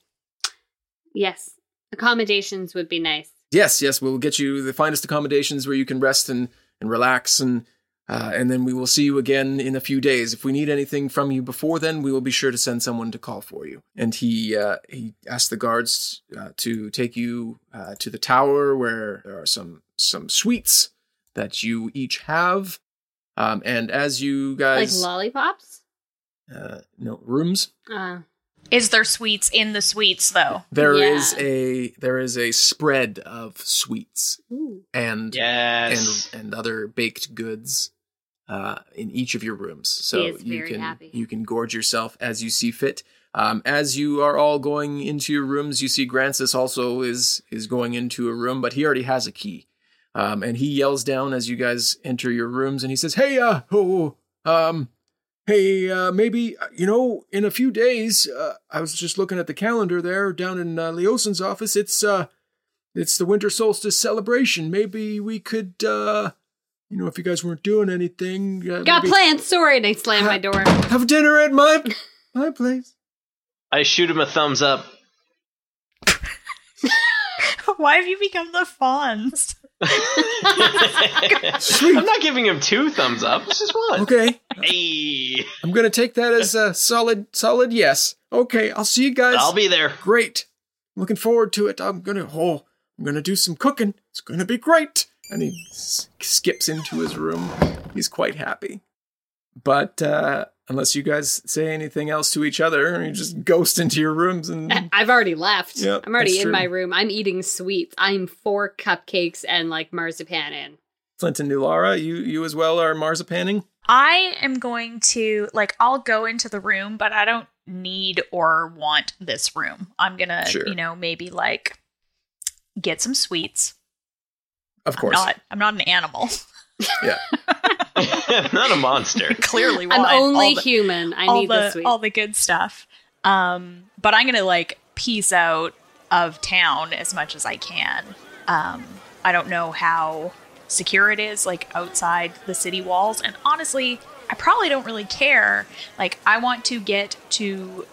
Yes. Accommodations would be nice. Yes, yes, we'll get you the finest accommodations where you can rest and, and relax, and uh, and then we will see you again in a few days. If we need anything from you before then, we will be sure to send someone to call for you. And he uh, he asked the guards uh, to take you uh, to the tower where there are some some suites that you each have. Um, and as you guys Like lollipops? uh, no rooms, Uh, Is there sweets in the sweets though? there Yeah. is a there is a spread of sweets ooh. and yes. and and other baked goods. Uh, in each of your rooms. So you can happy. you can gorge yourself as you see fit. Um, as you are all going into your rooms, you see Grancis also is is going into a room, but he already has a key. Um, and he yells down as you guys enter your rooms, and he says, "Hey, uh, oh, um, hey, uh, maybe uh, you know, in a few days, uh, I was just looking at the calendar there down in uh, Leosin's office. It's uh, it's the winter solstice celebration. Maybe we could, uh, you know, if you guys weren't doing anything, uh, Got maybe plans. Sorry, and I slam my door. have dinner at my my place." I shoot him a thumbs up. [LAUGHS] Why have you become the Fonz? [LAUGHS] I'm not giving him two thumbs up. It's just one. Okay, Hey, I'm gonna take that as a solid, solid yes. Okay, I'll see you guys. I'll be there. great. Looking forward to it. I'm gonna oh, I'm gonna do some cooking. It's gonna be great. And he s- skips into his room. He's quite happy. But uh, unless you guys say anything else to each other, you just ghost into your rooms and [LAUGHS] I've already left. Yep, I'm already that's in true. my room. I'm eating sweets. I'm four cupcakes and like marzipan in. Flint and Nulara, you you as well are marzipaning. I am going to like I'll go into the room, but I don't need or want this room. I'm gonna, Sure. you know, maybe like get some sweets. Of I'm course. not I'm not an animal. Yeah. I'm [LAUGHS] not a monster. [LAUGHS] Clearly, I'm only the- human. I all need the the sweets. all the good stuff. Um, but I'm gonna like piece out of town as much as I can. Um, I don't know how secure it is, like outside the city walls, and honestly, I probably don't really care. Like, I want to get to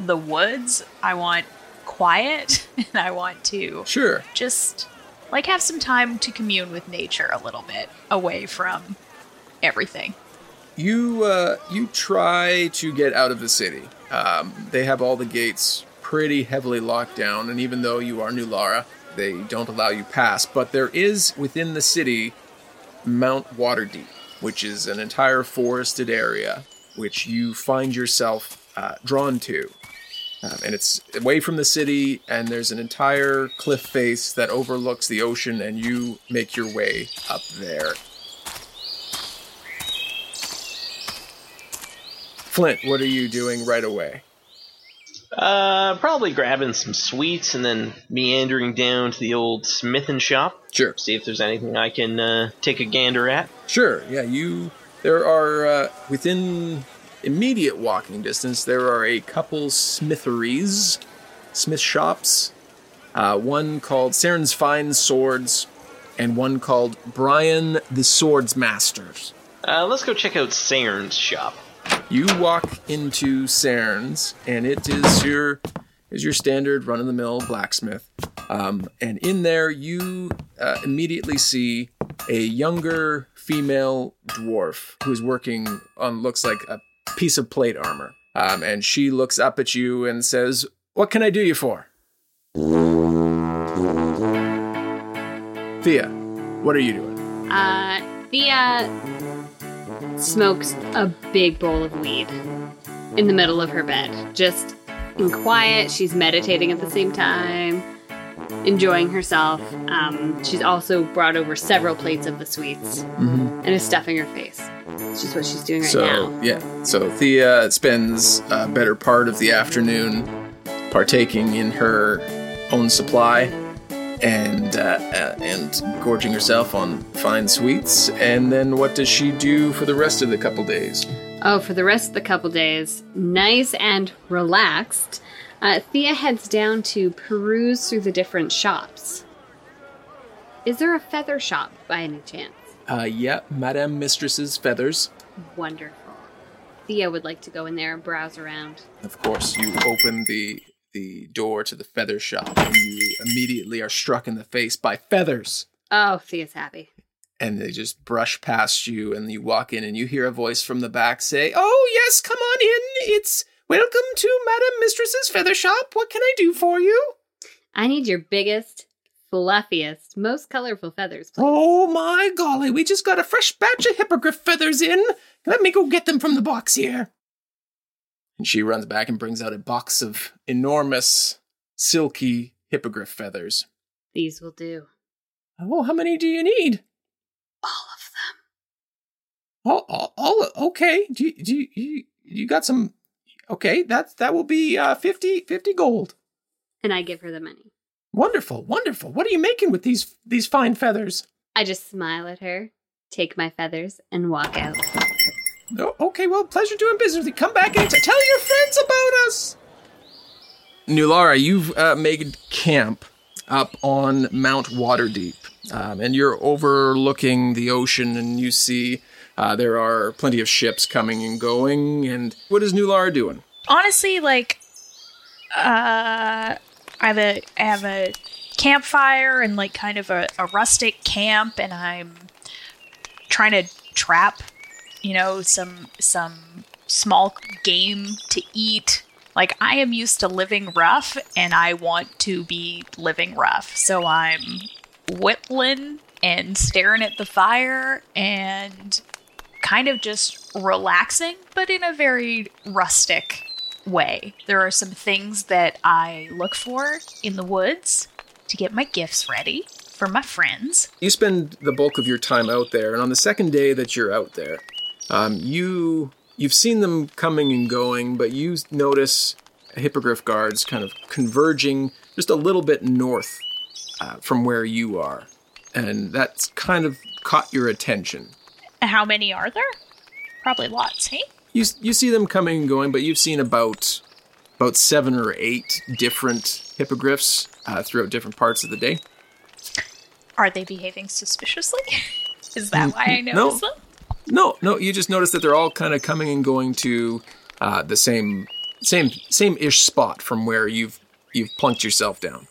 the woods. I want quiet, [LAUGHS] and I want to Sure. just like have some time to commune with nature a little bit away from everything. You uh, you try to get out of the city. Um, they have all the gates pretty heavily locked down, and even though you are Nulara, they don't allow you past. But there is within the city Mount Waterdeep, which is an entire forested area, which you find yourself uh, drawn to. Um, and it's away from the city, and there's an entire cliff face that overlooks the ocean, and you make your way up there. Flint, what are you doing right away? Uh, probably grabbing some sweets and then meandering down to the old smithing shop. Sure. See if there's anything I can uh, take a gander at. Sure. Yeah, you. There are uh, within immediate walking distance. There are a couple smitheries, smith shops. Uh, one called Saren's Fine Swords, and one called Brian the Swords Masters. Uh, let's go check out Saren's shop. You walk into Saren's, and it is your is your standard run of the mill blacksmith. Um, and in there, you uh, immediately see a younger female dwarf who is working on looks like a piece of plate armor. Um, and she looks up at you and says, "What can I do you for?" Thea, what are you doing? Uh, Thea smokes a big bowl of weed in the middle of her bed. Just in quiet, she's meditating at the same time, enjoying herself. Um, she's also brought over several plates of the sweets and is stuffing her face. It's just what she's doing right so now. yeah, so Thea spends a better part of the afternoon partaking in her own supply and uh, uh, and gorging herself on fine sweets. And then what does she do for the rest of the couple days? Oh, for the rest of the couple days, nice and relaxed, uh, Thea heads down to peruse through the different shops. Is there a feather shop by any chance? Uh, yeah, Madame Mistress's feathers. Wonderful. Thea would like to go in there and browse around. Of course, you open the the door to the feather shop, and you immediately are struck in the face by feathers. Oh, Thea's happy. and they just brush past you and you walk in and you hear a voice from the back say oh yes come on in it's welcome to madam mistress's feather shop what can i do for you I need your biggest, fluffiest, most colorful feathers, please. oh my golly we just got a fresh batch of hippogriff feathers in let me go get them from the box here and she runs back and brings out a box of enormous silky hippogriff feathers These will do. oh how many do you need All of them. All, all, all okay. Do you, do you, you got some? Okay, that's that will be uh, 50, 50 gold. And I give her the money. Wonderful, wonderful. What are you making with these these fine feathers? I just smile at her, take my feathers, and walk out. Oh, okay, well, pleasure doing business with you. Come back and t- tell your friends about us. Nulara, you've uh, made camp up on Mount Waterdeep, um, and you're overlooking the ocean, and you see uh, there are plenty of ships coming and going. And what is Nulara doing? Honestly, like, uh, I have a I have a campfire and like kind of a, a rustic camp, and I'm trying to trap, you know, some some small game to eat. Like I am used to living rough, and I want to be living rough, so I'm whittling and staring at the fire and kind of just relaxing, but in a very rustic way. There are some things that I look for in the woods to get my gifts ready for my friends. You spend the bulk of your time out there, and on the second day that you're out there, um, you you've seen them coming and going, but you notice hippogriff guards kind of converging just a little bit north uh, from where you are, and that's kind of caught your attention. How many are there? Probably lots, hey? You you see them coming and going, but you've seen about about seven or eight different hippogriffs uh, throughout different parts of the day. Are they behaving suspiciously? [LAUGHS] Is that why I no. them? No, no, you just notice that they're all kind of coming and going to uh, the same same same ish spot from where you've you've plunked yourself down.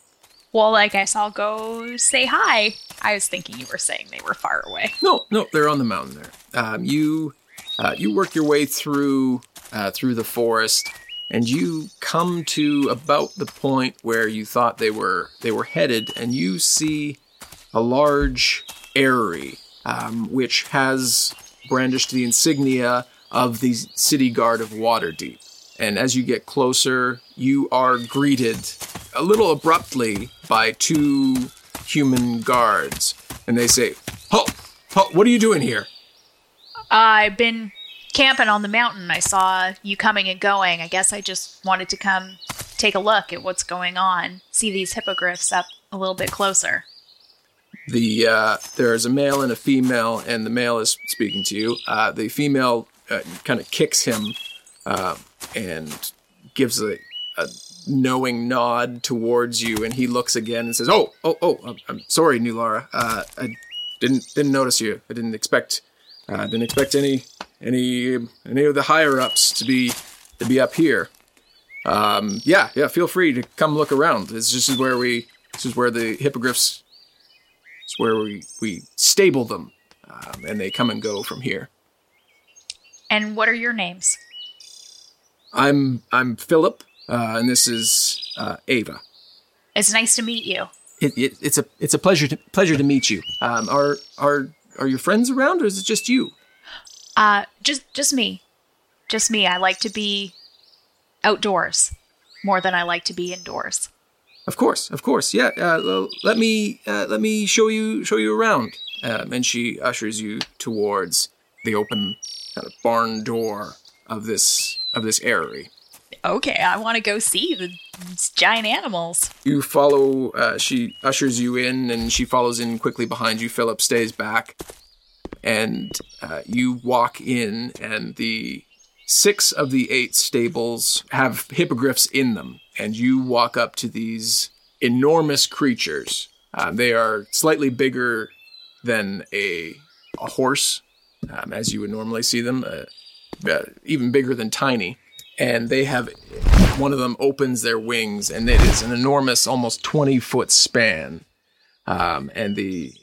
Well, I guess I'll go say hi. I was thinking you were saying they were far away. [LAUGHS] No, no, they're on the mountain there. Um, you uh, you work your way through uh, through the forest, and you come to about the point where you thought they were they were headed, and you see a large aerie, um, which has brandished the insignia of the city guard of Waterdeep. And as you get closer, you are greeted a little abruptly by two human guards, and they say, "Halt! Halt! What are you doing here?" I've been camping on the mountain. I saw you coming and going. I guess I just wanted to come take a look at what's going on, see these hippogriffs up a little bit closer. the uh, there is a male and a female, and the male is speaking to you. Uh, the female uh, kind of kicks him uh, and gives a, a knowing nod towards you, and he looks again and says, "Oh, oh, oh, I'm, I'm sorry, Nulara. Uh, I didn't didn't notice you. I didn't expect uh, didn't expect any any any of the higher ups to be to be up here. Um, yeah, yeah. Feel free to come look around. This, this is where we this is where the hippogriffs it's where we, we stable them, um, and they come and go from here. And what are your names? I'm I'm Philip, uh, and this is uh, Ava. It's nice to meet you. It, it, it's a it's a pleasure to pleasure to meet you. Um, are are are your friends around, or is it just you? Uh, just just me, just me. I like to be outdoors more than I like to be indoors. Of course, of course. Yeah. Uh, let me uh, let me show you show you around. Um, and she ushers you towards the open kind of barn door of this of this aerie. Okay, I want to go see the giant animals. You follow. Uh, she ushers you in, and she follows in quickly behind you. Philip stays back, and uh, you walk in, and the six of the eight stables have hippogriffs in them, and you walk up to these enormous creatures. Uh, they are slightly bigger than a a horse, um, as you would normally see them, uh, uh, even bigger than tiny. And they have one of them opens their wings, and it is an enormous, almost twenty foot span. Um, and the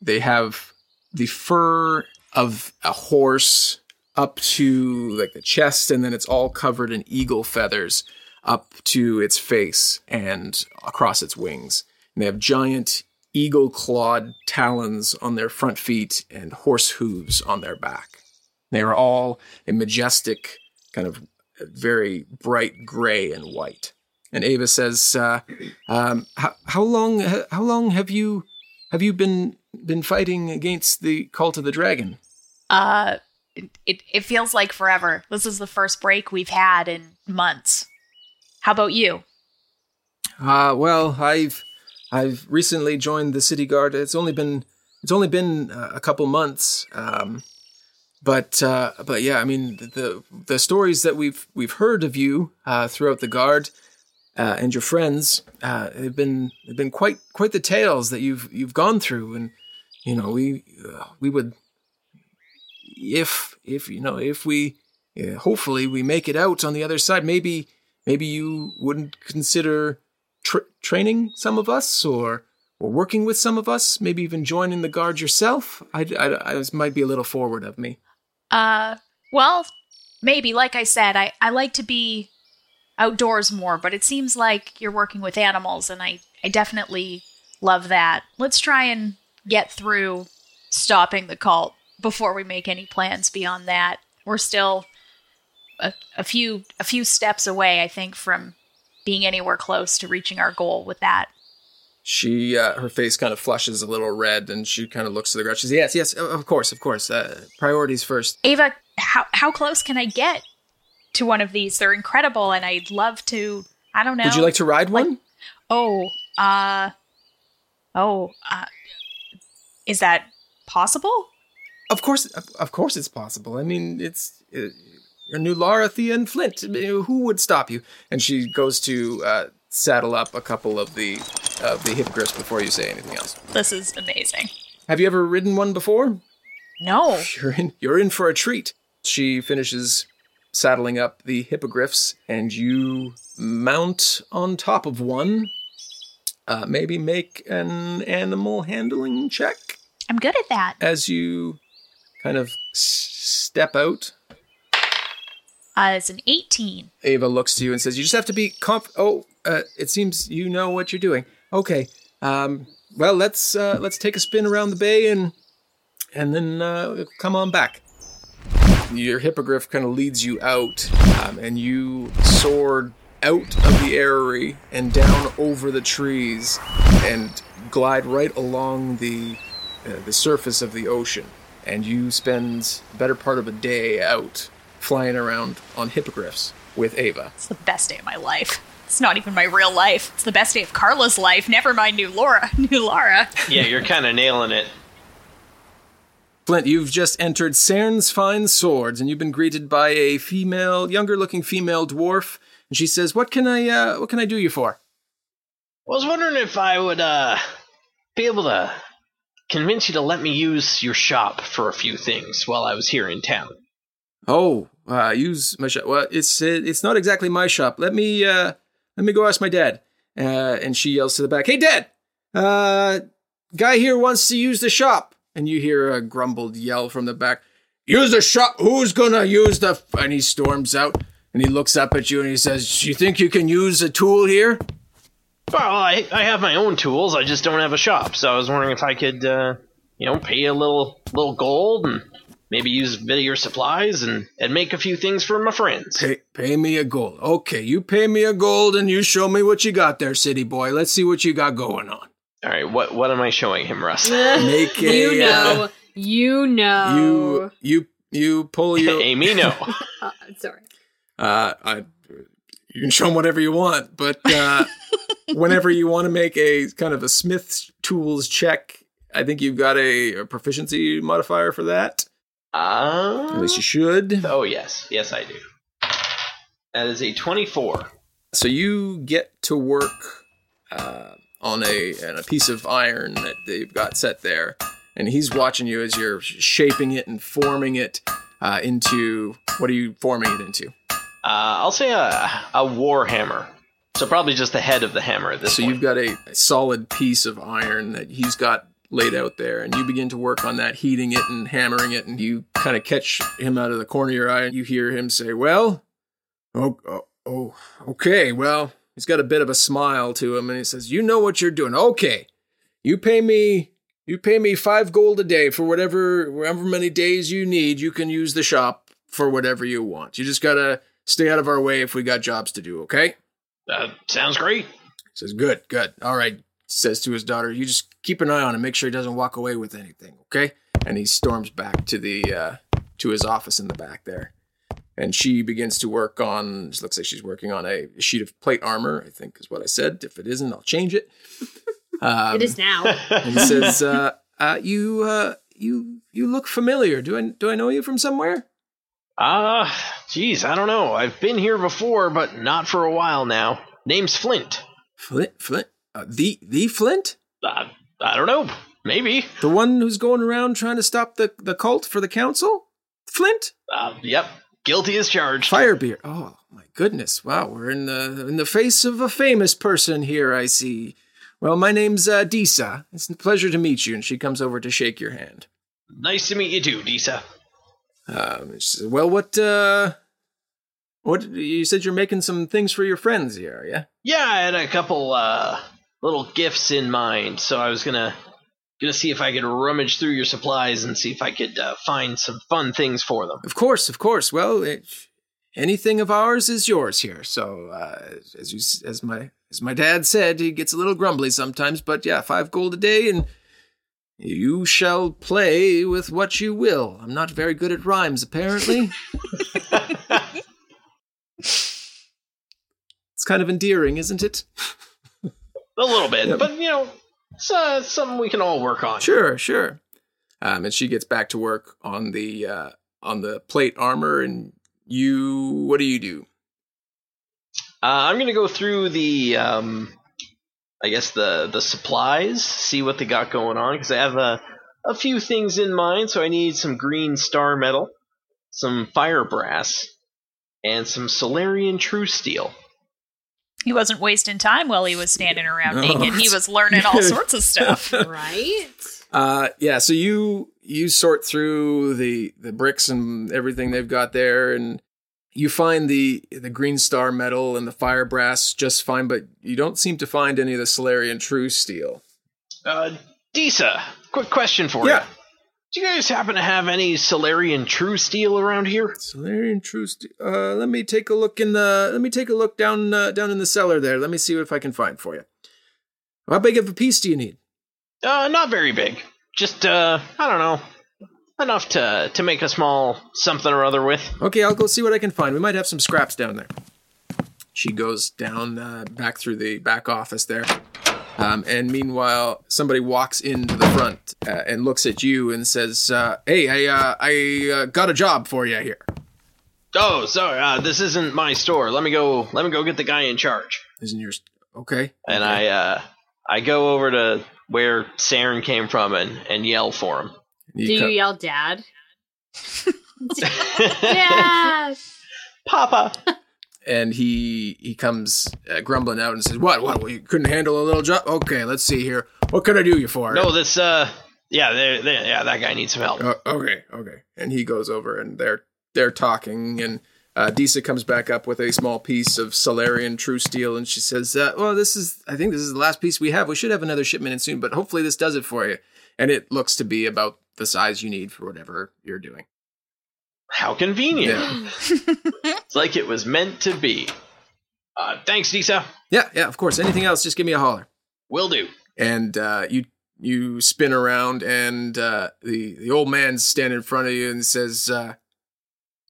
they have the fur of a horse up to like the chest, and then it's all covered in eagle feathers up to its face and across its wings. And they have giant eagle clawed talons on their front feet and horse hooves on their back. They are all a majestic, kind of very bright gray and white. And Ava says, uh, um, how, "How long? How long have you have you been been fighting against the cult of the dragon?" Uh, it, it, it feels like forever. This is the first break we've had in months. How about you? Uh, well, I've I've recently joined the city guard. It's only been it's only been uh, a couple months. Um, but uh, but yeah, I mean the the stories that we've we've heard of you uh, throughout the guard uh, and your friends uh, have been have been quite quite the tales that you've you've gone through, and you know we uh, we would if if you know if we yeah, hopefully we make it out on the other side, maybe maybe you wouldn't consider tra- training some of us or or working with some of us, maybe even joining the guard yourself. I, I, I this might be a little forward of me. Uh, well, maybe. Like I said, I, I like to be outdoors more, but it seems like you're working with animals, and I, I definitely love that. Let's try and get through stopping the cult before we make any plans beyond that. We're still a, a few a few steps away, I think, from being anywhere close to reaching our goal with that. She, uh, her face kind of flushes a little red, and she kind of looks to the ground. She says, "Yes, yes, of course, of course. Uh, priorities first. Ava, how how close can I get to one of these? They're incredible, and I'd love to. I don't know. Would you like to ride one? Like- Oh, uh, oh, uh, is that possible? Of course, of, of course, it's possible. I mean, it's uh, your Nulara, Thea, and Flint. Who would stop you? And she goes to uh, saddle up a couple of the of the hippogriffs before you say anything else. This is amazing. Have you ever ridden one before? No. You're in. You're in for a treat. She finishes saddling up the hippogriffs, and you mount on top of one. Uh, maybe make an animal handling check I'm good at that. as you kind of s- step out. Uh, it's an 18. Ava looks to you and says, "You just have to be conf- Oh, uh, it seems you know what you're doing. Okay. Um, well, let's uh, let's take a spin around the bay and and then uh, come on back." Your hippogriff kind of leads you out, um, and you soar out of the aerie and down over the trees, and glide right along the uh, the surface of the ocean. And you spend the better part of a day out flying around on hippogriffs with Ava. It's the best day of my life. It's not even my real life. It's the best day of Carla's life. Never mind new Laura. [LAUGHS] New Laura. Yeah, you're kind of nailing it. Flint, you've just entered Saren's Fine Swords, and you've been greeted by a female, younger-looking female dwarf. And she says, "What can I, uh, what can I do you for?" I was wondering if I would uh, be able to convince you to let me use your shop for a few things while I was here in town. Oh, uh, use my shop. Well, it's it's not exactly my shop. Let me uh, let me go ask my dad. Uh, and she yells to the back, "Hey, Dad! Uh, guy here wants to use the shop." And you hear a grumbled yell from the back. Use the shop. Who's gonna use the? F-? And he storms out and he looks up at you and he says, "You think you can use a tool here?" Well, I, I have my own tools. I just don't have a shop. So I was wondering if I could, uh, you know, pay a little little gold and maybe use a bit of your supplies and, and make a few things for my friends. Pay, pay me a gold. Okay, you pay me a gold and you show me what you got there, city boy. Let's see what you got going on. All right, what what am I showing him, Russ? [LAUGHS] Make a, you know, uh, you know. you you you pull [LAUGHS] your Amy, no. [LAUGHS] Uh, sorry. uh I you can show them whatever you want, but uh whenever you want to make a kind of a Smith's tools check, I think you've got a, a proficiency modifier for that. Uh, At least you should. oh yes, yes I do. That is a twenty-four. So you get to work uh, on a on a piece of iron that they've got set there, and he's watching you as you're shaping it and forming it uh, into what are you forming it into? Uh, I'll say a a war hammer. So probably just the head of the hammer at this So point. you've got a solid piece of iron that he's got laid out there, and you begin to work on that, heating it and hammering it, and you kind of catch him out of the corner of your eye, and you hear him say, "Well, oh, oh, oh okay, well." He's got a bit of a smile to him, and he says, "You know what you're doing. Okay, you pay me." You pay me five gold a day for whatever, however many days you need. You can use the shop for whatever you want. You just gotta stay out of our way if we got jobs to do. Okay? that sounds great. he Says, good, good. All right. Says to his daughter, you just keep an eye on him, make sure he doesn't walk away with anything, okay? And he storms back to the uh, to his office in the back there. And she begins to work on, it looks like she's working on a sheet of plate armor, I think is what I said. If it isn't, I'll change it. Um, [LAUGHS] it is now. and he says, uh, uh, "You, uh, you, you look familiar. Do I, do I know you from somewhere?" Ah, uh, geez, I don't know. I've been here before, but not for a while now. Name's Flint. Flint, Flint, uh, the the Flint. Uh, I don't know. Maybe the one who's going around trying to stop the the cult for the council. Flint. Uh, yep, guilty as charged. Firebeard. Oh my goodness! Wow, we're in the in the face of a famous person here. I see. Well, my name's uh, Disa. It's a pleasure to meet you. And she comes over to shake your hand. Nice to meet you too, Disa. Um, says, well, what, uh, what, you said you're making some things for your friends here, yeah? Yeah, I had a couple, uh, little gifts in mind, so I was gonna, gonna see if I could rummage through your supplies and see if I could, uh, find some fun things for them. Of course, of course. Well, it, anything of ours is yours here. So, uh, as you, as my, as my dad said, he gets a little grumbly sometimes, but yeah, five gold a day and you shall play with what you will. I'm not very good at rhymes, apparently. [LAUGHS] it's kind of endearing, isn't it? [LAUGHS] a little bit, yeah. but you know, it's uh, something we can all work on. Sure, sure. Um, and she gets back to work on the uh, on the plate armor, and you, what do you do? Uh, I'm gonna go through the um, I guess the the supplies, see what they got going on because I have a a few things in mind. So I need some green star metal, some fire brass, and some Solarian true steel. He wasn't wasting time while he was standing around no. naked. He was learning all [LAUGHS] sorts of stuff, [LAUGHS] right? Uh, yeah. So you you sort through the the bricks and everything they've got there, and you find the the green star metal and the fire brass just fine, but you don't seem to find any of the Solarian true steel. Uh, Disa, quick question for yeah. you. Do you guys happen to have any Solarian true steel around here? Solarian true steel. Uh, let me take a look in the. Let me take a look down uh, down in the cellar there. Let me see if I can find for you. How big of a piece do you need? Uh, not very big. Just uh, I don't know, enough to to make a small something or other with. Okay, I'll go see what I can find. We might have some scraps down there. She goes down uh, back through the back office there. Um, and meanwhile, somebody walks into the front uh, and looks at you and says, uh, "Hey, I uh, I uh, got a job for you here." Oh, sorry. Uh, this isn't my store. Let me go. Let me go get the guy in charge. Isn't yours? Okay. And okay. I I go over to where Saren came from and and yell for him. You Do co- you yell, Dad? [LAUGHS] [LAUGHS] Dad! Papa! [LAUGHS] and he he comes uh, grumbling out and says, "What? What? Well, you couldn't handle a little job? Okay, let's see here. What can I do you for?" No, this. Uh, yeah, they're, they're, yeah, that guy needs some help. Uh, okay, okay. And he goes over and they're they're talking, and uh, Disa comes back up with a small piece of Solarian true steel, and she says, uh, "Well, this is. I think this is the last piece we have. We should have another shipment in soon, but hopefully this does it for you." And it looks to be about the size you need for whatever you're doing. How convenient. Yeah. [LAUGHS] it's like it was meant to be. Uh, thanks, Disa. Yeah, yeah, of course. Anything else, just give me a holler. Will do. And uh, you you spin around, and uh, the the old man's standing in front of you and says, uh,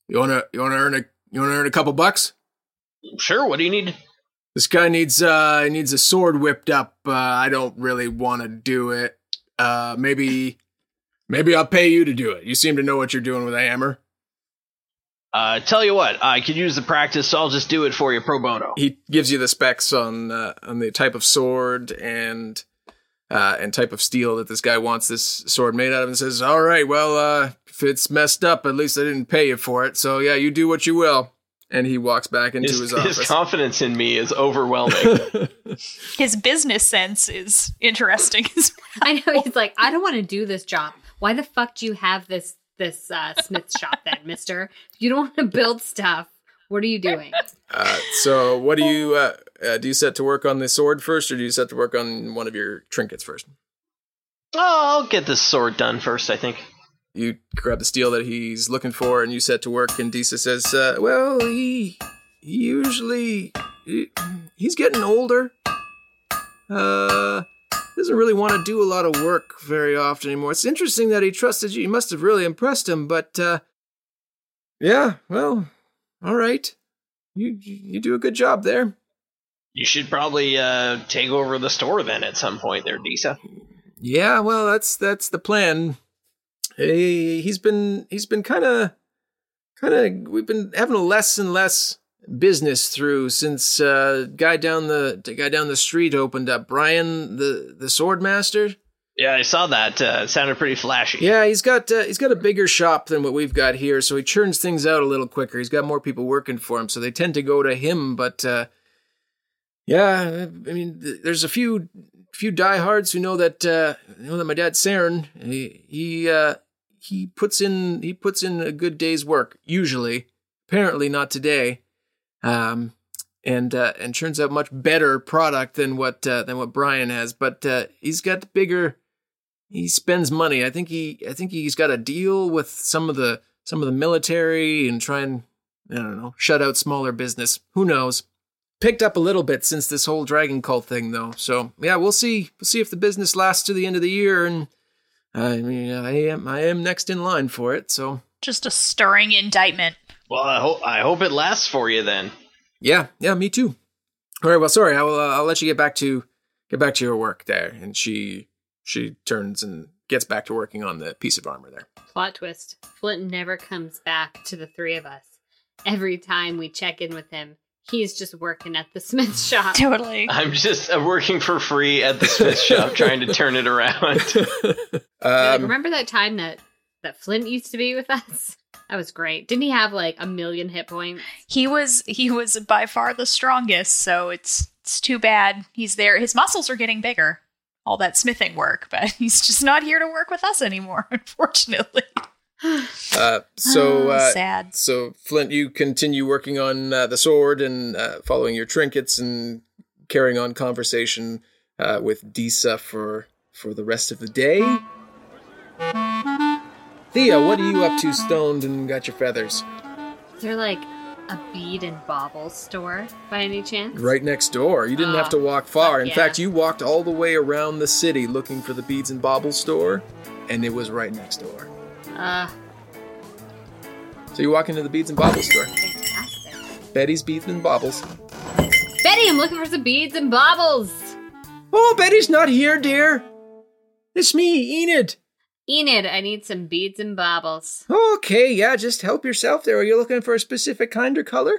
"You wanna you wanna earn a you wanna earn a couple bucks?" Sure. What do you need? This guy needs uh needs a sword whipped up. Uh, I don't really want to do it. Uh, maybe maybe I'll pay you to do it. You seem to know what you're doing with a hammer. Uh, tell you what, I could use the practice, so I'll just do it for you pro bono. He gives you the specs on uh, on the type of sword and uh, and type of steel that this guy wants this sword made out of, and says, "All right, well, uh, if it's messed up, at least I didn't pay you for it. So yeah, you do what you will." And he walks back into his, his office. His confidence in me is [LAUGHS] overwhelming. [LAUGHS] his business sense is interesting as well. I know he's like, I don't want to do this job. Why the fuck do you have this this uh, smith shop then, mister? If you don't want to build stuff, what are you doing? Uh, so, what do you uh, uh, do? You set to work on the sword first, or do you set to work on one of your trinkets first? Oh, I'll get this sword done first. I think. You grab the steel that he's looking for, and you set to work. And Disa says, uh, "Well, he, he usually he, he's getting older. Uh, doesn't really want to do a lot of work very often anymore. It's interesting that he trusted you. You must have really impressed him, but uh, Yeah, well, all right. You you do a good job there. You should probably uh, take over the store then at some point there, Disa. Yeah, well, that's that's the plan. Hey, he's been he's been kind of kind of we've been having less and less business through since uh guy down the, the guy down the street opened up Brian the the sword master. Yeah, I saw that. Uh, it sounded pretty flashy. Yeah, he's got uh, he's got a bigger shop than what we've got here, so he churns things out a little quicker. He's got more people working for him, so they tend to go to him. But uh, yeah, I mean, th- there's a few few diehards who know that uh, know that my dad Saren he he uh, he puts in he puts in a good day's work usually. Apparently not today, um, and uh, and turns out much better product than what uh, than what Brian has. But uh, he's got bigger. He spends money. I think he I think he's got a deal with some of the some of the military and try and I don't know shut out smaller business. Who knows? Picked up a little bit since this whole dragon cult thing though. So yeah, we'll see. We'll see if the business lasts to the end of the year and. I mean, I am I am next in line for it, so Just a stirring indictment. Well, I hope I hope it lasts for you then. Yeah, yeah, me too. All right, well, sorry, I will. Uh, I'll let you get back to get back to your work there. And she she turns and gets back to working on the piece of armor there. Plot twist Flint never comes back to the three of us. Every time we check in with him, he's just working at the smith shop. [LAUGHS] Totally. I'm just I'm working for free at the Smith shop trying to turn it around. [LAUGHS] Um, remember that time that that Flint used to be with us? That was great. Didn't he have like a million hit points? He was he was by far the strongest, so it's it's too bad he's there. His muscles are getting bigger. All that smithing work, [LAUGHS] but he's just not here to work with us anymore, [LAUGHS] unfortunately. [SIGHS] uh, so Oh, uh, sad. so Flint, you continue working on uh, the sword and uh, following your trinkets and carrying on conversation uh, with Disa for for the rest of the day. Thea, what are you up to, stoned and got your feathers? Is there like a bead and bauble store by any chance? Right next door. You didn't have to Oh, walk far. In yeah. fact, you walked all the way around the city looking for the beads and bauble store, and it was right next door. Uh, So you walk into the beads and bauble store. fantastic. Betty's beads and baubles. Betty, I'm looking for some beads and baubles. Oh, Betty's not here, dear. It's me, Enid. Enid, I need some beads and baubles. Okay, yeah, just help yourself there. Are you looking for a specific kind or color?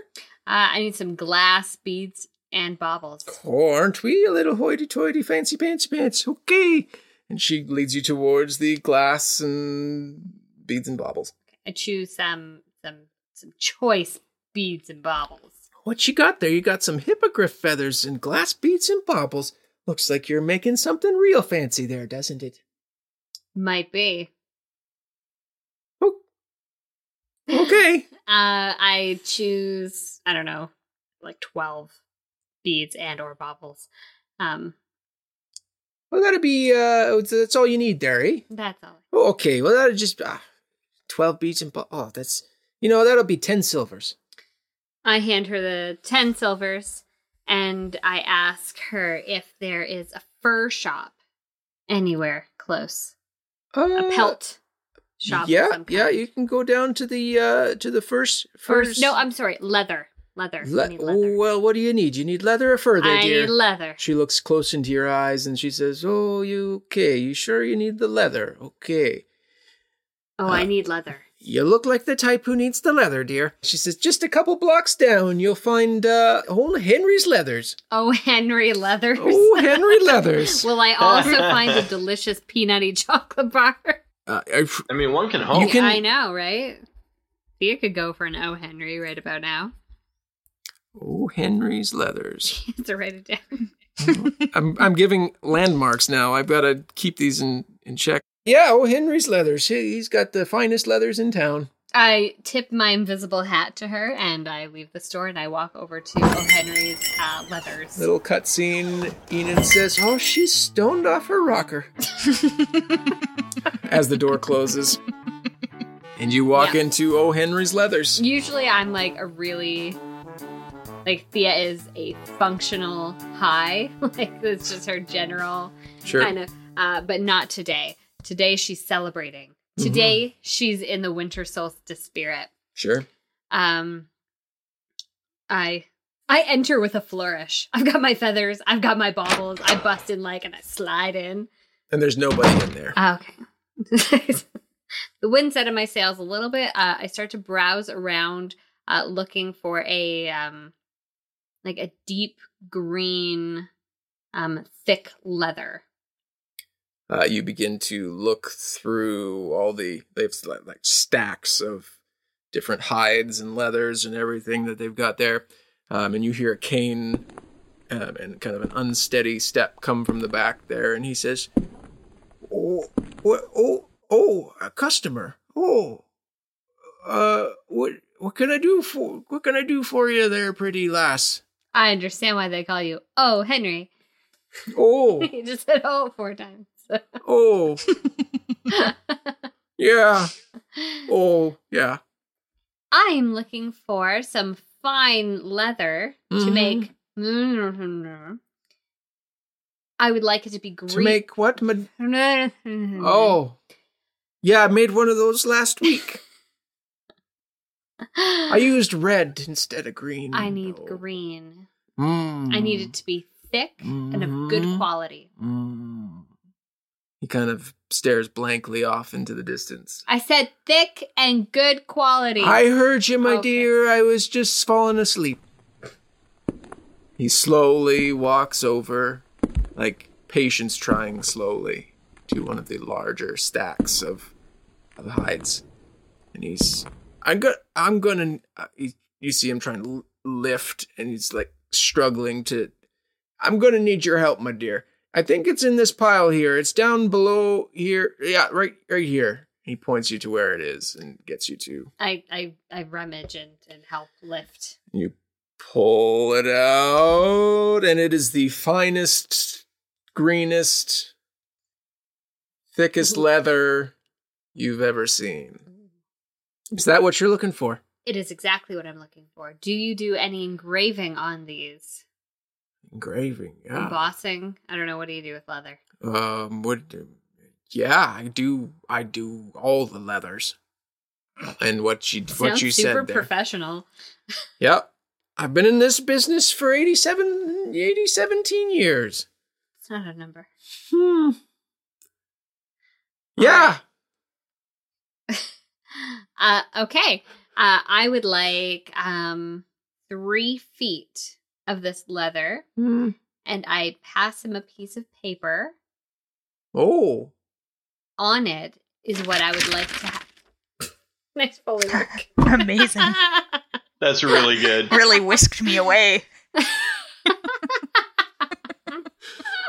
Uh, I need some glass beads and baubles. Aren't we a little hoity-toity, fancy pantsy pants? Okay. And she leads you towards the glass and beads and baubles. I choose some some some choice beads and baubles. What you got there? You got some hippogriff feathers and glass beads and baubles. Looks like you're making something real fancy there, doesn't it? Might be. Oh. Okay. [LAUGHS] Uh, I choose I don't know, like twelve beads and or baubles. Um, well, that'll be, uh, that's all you need eh? that's all. Oh, okay. Well, that'll just, ah, 12 beads and, bu- oh, that's, you know, that'll be 10 silvers. I hand her the ten silvers, and I ask her if there is a fur shop anywhere close, Uh, a pelt shop. Yeah, yeah, you can go down to the, uh, to the first, First, first. no, I'm sorry, leather, leather. Le- leather. oh, well, what do you need? You need leather or fur there, I dear? need leather. She looks close into your eyes and she says, Oh, you okay? You sure you need the leather? Okay. Oh, Uh, I need leather. You look like the type who needs the leather, dear. She says, Just a couple blocks down, you'll find uh, old Henry's leathers. Oh, Henry Leathers. Oh, Henry Leathers. [LAUGHS] Will I also find a delicious peanutty chocolate bar? Uh, I- I mean, one can hope. You can- I know, right? Thea could go for an O Henry right about now. oh, Henry's leathers. [LAUGHS] to write it down. [LAUGHS] I'm I'm giving landmarks now. I've got to keep these in in check. Yeah, oh, Henry's leathers. He- He's got the finest leathers in town. I tip my invisible hat to her and I leave the store and I walk over to O Henry's uh, leathers. Little cutscene. Enid says, "Oh, she's stoned off her rocker." [LAUGHS] As the door closes, and you walk Yeah. into O. Henry's leathers. Usually I'm like a really like Thea is a functional high. [LAUGHS] like it's just her general Sure. kind of uh, but not today. Today she's celebrating. Mm-hmm. Today she's in the winter solstice spirit. Sure. um, I I enter with a flourish. I've got my feathers. I've got my baubles. I bust in like and I slide in. And there's nobody in there. Ah, okay. [LAUGHS] the wind's out of my sails a little bit. Uh, I start to browse around, uh, looking for a um, like a deep green, um, thick leather. Uh, you begin to look through all the they have like, like stacks of different hides and leathers and everything that they've got there, um, and you hear a cane um, and kind of an unsteady step come from the back there, and he says, "Oh? Oh, oh, a customer. Oh, uh, what? What can I do for? What can I do for you, there, pretty lass? I understand why they call you. Oh, Henry. Oh, [LAUGHS] he just said oh four times. [LAUGHS] oh, yeah. Oh, yeah. I'm looking for some fine leather to Mhm. make. I would like it to be green. To make what? [LAUGHS] Oh, yeah. I made one of those last week. I [GASPS] used red instead of green. I need though. green. Mm. I need it to be thick and of good Mhm. quality. Mm. He kind of stares blankly off into the distance. I said thick and good quality. I heard you, my Okay. dear. I was just falling asleep. He slowly walks over, like patience trying slowly, to one of the larger stacks of, of hides, and he's. I'm go- I'm gonna. Uh, he, you see him trying to lift, and he's like struggling to. I'm gonna need your help, my dear. I think it's in this pile here. It's down below here. Yeah, right, right here. He points you to where it is and gets you to I, I, I rummage and, and help lift. You pull it out, and it is the finest, greenest, thickest mm-hmm. leather you've ever seen. Mm-hmm. Is that what you're looking for? It is exactly what I'm looking for. Do you do any engraving on these? Engraving, yeah. Embossing? I don't know. What do you do with leather? Um, what? Yeah, I do. I do all the leathers, and what you what you super said there. professional. Yep, I've been in this business for 87, 80, 17 years. It's not a number. Hmm. Yeah. [LAUGHS] Uh, okay. Uh, I would like um three feet of this leather, Hmm. and I pass him a piece of paper. Oh. On it is what I would like to have. [LAUGHS] nice foley work. [LAUGHS] Amazing. [LAUGHS] That's really good. really whisked me away.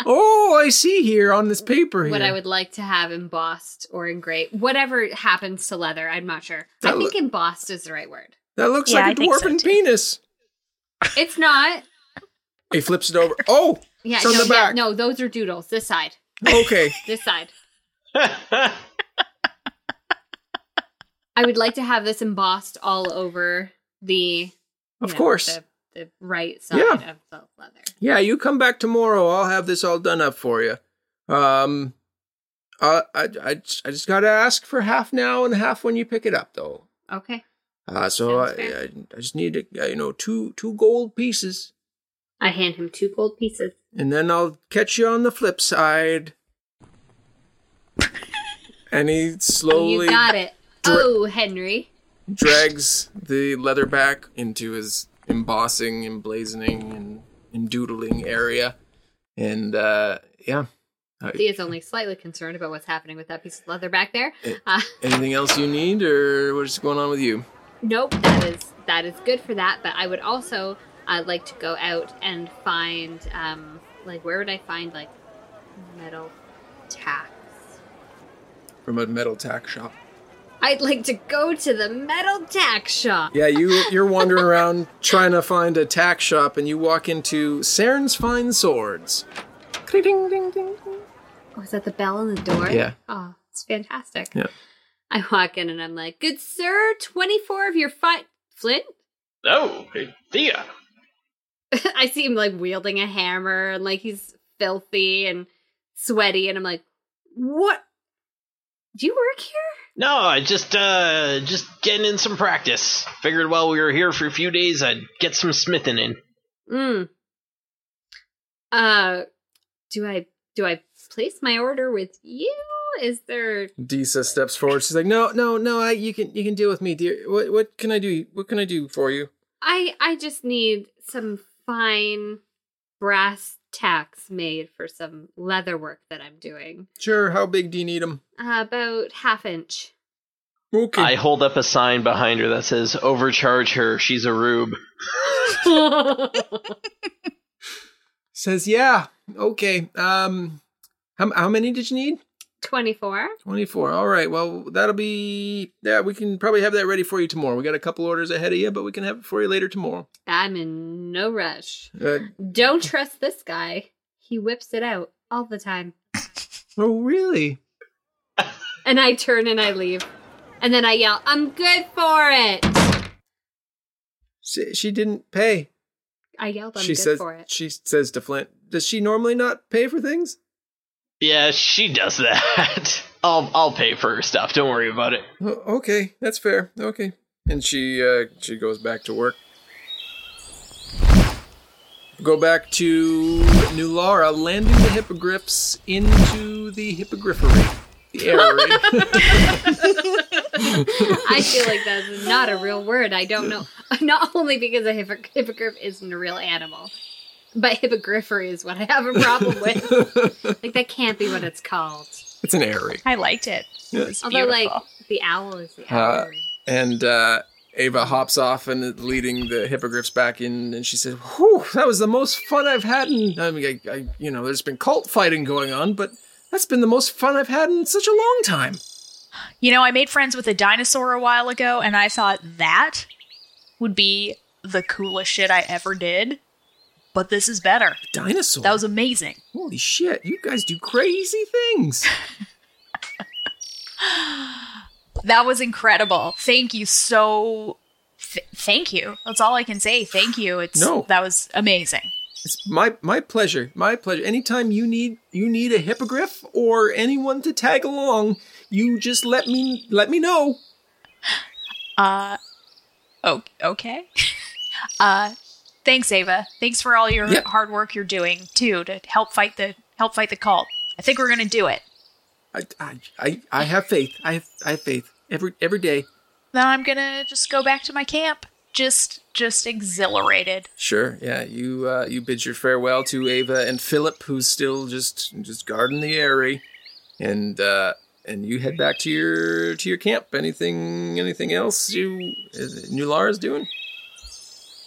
Oh, I see here on this paper here. what I would like to have embossed or engraved, whatever happens to leather. I'm not sure. I think look- embossed is the right word. that looks Yeah, like I a think so, dwarven too. penis. It's not. He flips it over. Oh, Yeah, It's on no, the yeah, no, those are doodles. This side, okay. [LAUGHS] this side. [LAUGHS] I would like to have this embossed all over the, Of know, course. the, the right side Yeah. of the leather. Yeah, you come back tomorrow. I'll have this all done up for you. Um, uh, I, I, I just gotta ask for half now and half when you pick it up, though. Okay, Uh, so I, I, I just need, uh, you know, two two gold pieces, I hand him two gold pieces. and then I'll catch you on the flip side. and he slowly you got it. dra- oh, Henry. drags the leather back into his embossing, emblazoning, and, and doodling area. And uh, yeah. He is only slightly concerned about what's happening with that piece of leather back there. Uh, [LAUGHS] anything else you need, or what's going on with you? Nope, that is that is good for that. But I would also uh, like to go out and find, um, like, where would I find like metal tacks? From a metal tack shop. I'd like to go to the metal tack shop. Yeah, you [LAUGHS] you're wandering around trying to find a tack shop, and you walk into Saren's Fine Swords. Ding, ding, ding, ding. Oh, is that the bell on the door? Yeah. Oh, it's fantastic. Yeah. I walk in and I'm like, "Good sir, twenty-four of your fine Flint." oh, hey, Thea. I see him like wielding a hammer and like he's filthy and sweaty, and I'm like, "What? Do you work here? No, I just uh just getting in some practice. Figured while we were here for a few days, I'd get some smithing in. Mm. Uh, do I do I place my order with you? Is there? Disa steps forward. She's like, "No, no, no. I you can you can deal with me, dear. What what can I do? What can I do for you?" I I just need some fine brass tacks made for some leather work that I'm doing. Sure. How big do you need them? Uh, about half inch. Okay. I hold up a sign behind her that says "Overcharge her. She's a rube." [LAUGHS] Says, "Yeah. Okay. Um, how how many did you need? 24. 24. All right. Well, that'll be yeah, we can probably have that ready for you tomorrow. We got a couple orders ahead of you, but we can have it for you later tomorrow. I'm in no rush. Uh, Don't trust this guy. He whips it out all the time. [LAUGHS] oh, really? And I turn and I leave. And then I yell, I'm good for it. She, she didn't pay. I yelled, I'm she good says for it. she says to Flint, "Does she normally not pay for things?" Yeah, she does that. [LAUGHS] I'll I'll pay for her stuff. Don't worry about it. Oh, okay, that's fair. Okay. And she uh she goes back to work. Go back to Nulara, landing the hippogriffs into the hippogriffery. The aerie. [LAUGHS] [LAUGHS] I feel like that's not a real word. I don't know. Not only because a hippogriff isn't a real animal, but hippogriffery is what I have a problem with. [LAUGHS] like, that can't be what it's called. it's an aerie. I liked it. It was Although, beautiful. like, the owl is the Uh, owl. And uh Ava hops off and leading the hippogriffs back in, and she says, "Whew, that was the most fun I've had." In, I mean, I, I, you know, there's been cult fighting going on, but that's been the most fun I've had in such a long time. You know, I made friends with a dinosaur a while ago, and I thought that would be the coolest shit I ever did. But this is better. Dinosaur. That was amazing. Holy shit! You guys do crazy things. [LAUGHS] That was incredible. Thank you so. Th- thank you. That's all I can say. Thank you. It's No. that was amazing. It's my my pleasure. My pleasure. Anytime you need you need a hippogriff or anyone to tag along, you just let me let me know. Uh, okay. [LAUGHS] uh, thanks, Ava. Thanks for all your Yeah. hard work you're doing too to help fight the help fight the cult. I think we're gonna do it. I I I, I have faith. I have I have faith every every day. Then I'm gonna just go back to my camp. Just just exhilarated. Sure. Yeah. You uh, you bid your farewell to Ava and Philip, who's still just just guarding the area, and uh, and you head back to your to your camp. Anything anything else you Nulara's doing?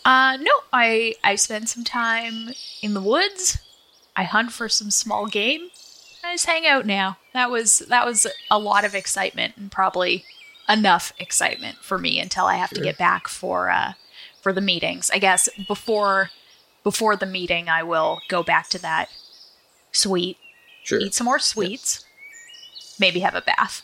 Uh, no, I I spend some time in the woods. I hunt for some small game. I just hang out now. That was that was a lot of excitement and probably enough excitement for me until I have to get back for uh for the meetings. I guess before before the meeting I will go back to that suite, Sure. eat some more sweets, maybe have a bath.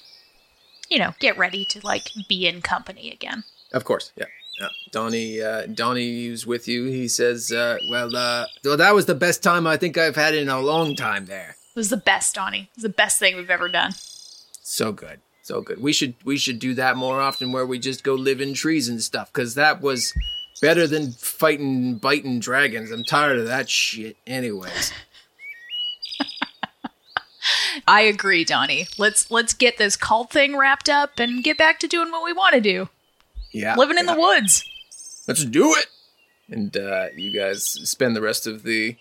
You know, get ready to like be in company again. Of course, yeah. Yeah. Donnie, uh, Donnie's with you. He says, uh, "Well, uh, well, that was the best time I think I've had in a long time. There, It was the best, Donnie. It was the best thing we've ever done. so good, so good. We should we should do that more often, where we just go live in trees and stuff, because that was better than fighting biting dragons. I'm tired of that shit, anyways. [LAUGHS] I agree, Donnie. Let's let's get this cult thing wrapped up and get back to doing what we want to do. Yeah, Living in yeah. the woods. Let's do it. And uh, you guys spend the rest of the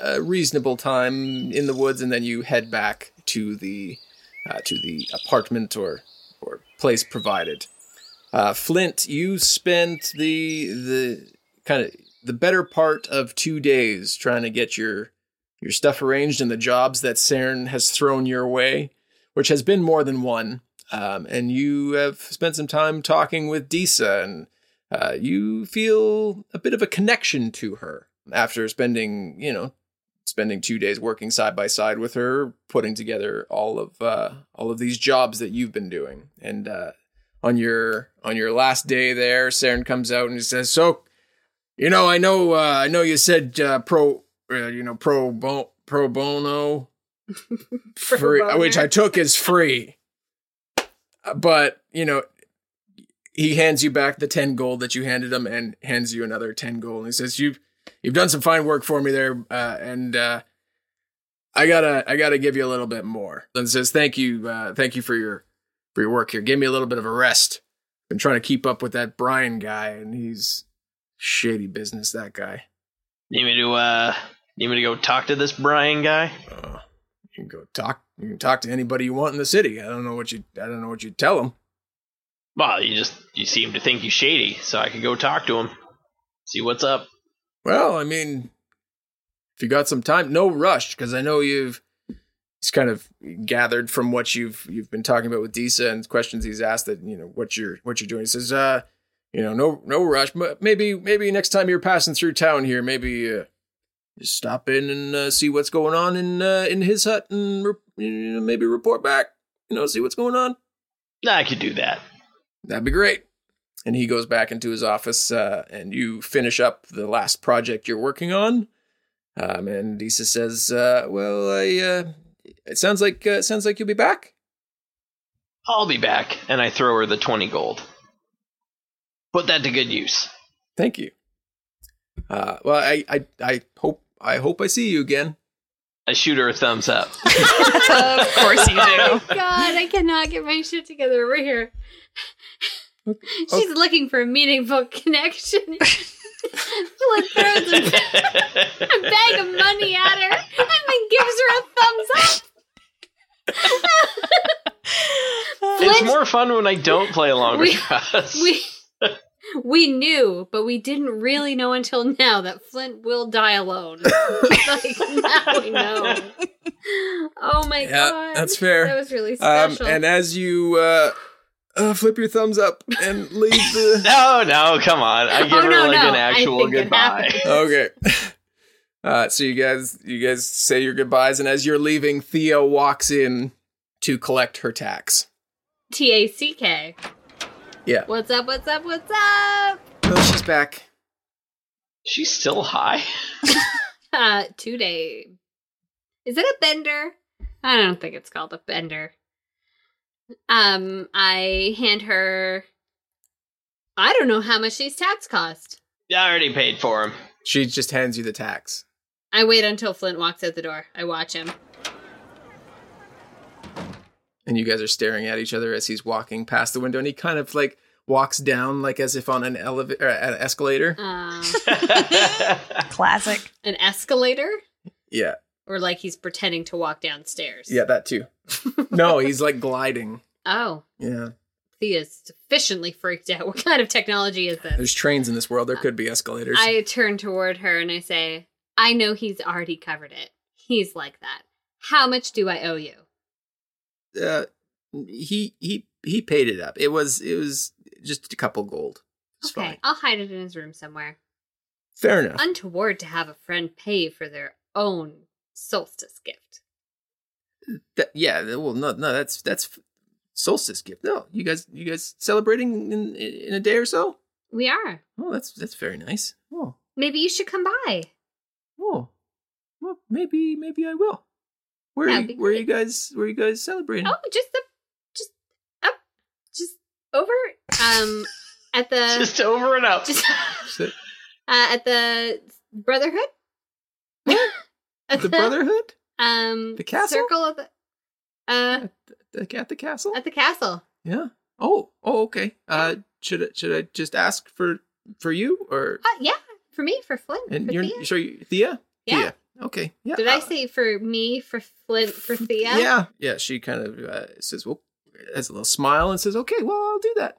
uh, reasonable time in the woods, and then you head back to the uh, to the apartment or or place provided. Uh, Flint, you spent the the kind of the better part of two days trying to get your your stuff arranged and the jobs that Saren has thrown your way, which has been more than one. Um, and you have spent some time talking with Disa, and uh, you feel a bit of a connection to her after spending, you know, spending two days working side by side with her, putting together all of uh, all of these jobs that you've been doing. And uh, on your on your last day there, Saren comes out and he says, "So, you know, I know, uh, I know you said uh, pro, uh, you know, pro bon, pro bono, [LAUGHS] free, which I took as free." But you know, he hands you back the ten gold that you handed him, and hands you another ten gold. And he says, "You've you've done some fine work for me there, uh, and uh, I gotta I gotta give you a little bit more." And says, "Thank you, uh, thank you for your for your work here. Give me a little bit of a rest. Been trying to keep up with that Brian guy, and he's shady business. That guy. Need me to uh need me to go talk to this Brian guy? Uh, you can go talk. You can talk to anybody you want in the city. I don't know what you. I don't know what you tell them." Well, you just you seem to think he's shady, so I could go talk to him. See what's up. Well, I mean, if you got some time, no rush, because I know you've. He's kind of gathered from what you've you've been talking about with Disa and questions he's asked that you know what you're what you're doing. He says, uh, you know, no no rush, but maybe maybe next time you're passing through town here, maybe uh, just stop in and uh, see what's going on in uh, in his hut and re- you know, maybe report back. You know, see what's going on. I could do that. That'd be great. And he goes back into his office, uh, and you finish up the last project you're working on. Um, and Disa says, uh, "Well, I, uh, it sounds like uh, sounds like you'll be back." I'll be back, and I throw her the twenty gold. Put that to good use. Thank you. Uh, well, I, I, I hope I hope I see you again. I shoot her a thumbs up. [LAUGHS] of course you do. Oh God, I cannot get my shit together over here. She's looking for a meaningful connection. [LAUGHS] like throws a, a bag of money at her and then gives her a thumbs up. it's more fun when I don't play along with us. we [LAUGHS] we knew, but we didn't really know until now that Flint will die alone. [LAUGHS] [LAUGHS] like now we know. Oh my Yeah, god, that's fair. That was really Um, special. and as you uh, uh, flip your thumbs up and leave the no, no, come on. I give Oh, her no, like no. an actual goodbye. okay. Uh, so you guys, you guys say your goodbyes, and as you're leaving, Thea walks in to collect her tacks. T A C K. Yeah. What's up? What's up? What's up? Oh, she's back. She's still high. [LAUGHS] Uh, today. Is it a bender? I don't think it's called a bender. Um, I hand her. I don't know how much these tacks cost. I already paid for them. She just hands you the tacks. I wait until Flint walks out the door. I watch him. And you guys are staring at each other as he's walking past the window and he kind of like walks down like as if on an elevator an escalator Um, [LAUGHS] Classic. an escalator, yeah or like he's pretending to walk downstairs. yeah that too no he's like gliding [LAUGHS] Oh, yeah Thea's sufficiently freaked out. [LAUGHS] What kind of technology is this? there's trains in this world there could be escalators I turn toward her and I say, I know he's already covered it. He's like that. How much do I owe you? Uh, he he he paid it up it was it was just a couple gold it's okay, fine I'll hide it in his room somewhere. fair enough Untoward to have a friend pay for their own solstice gift. That- yeah well no no that's that's solstice gift no you guys you guys celebrating in in a day or so We are. oh that's that's very nice oh Maybe you should come by. Oh, well, maybe maybe I will. Where are you, where are you guys where are you guys celebrating? Oh, just the, just up, just over, um, at the, [LAUGHS] Just over and up. just, [LAUGHS] uh, at the Brotherhood. [LAUGHS] at the Brotherhood um, The castle? circle of the, uh, the, at the castle. at the castle. yeah. Oh oh okay. Uh, should I, should I just ask for for you or Uh, yeah, for me, for Flint, and for you're Thea. sure you, Thea? Yeah. Thea. Okay. Yeah. Did I say for me, for Flint, for Thea? Yeah. Yeah. She kind of uh, says, "Well," has a little smile and says, "Okay, well, I'll do that."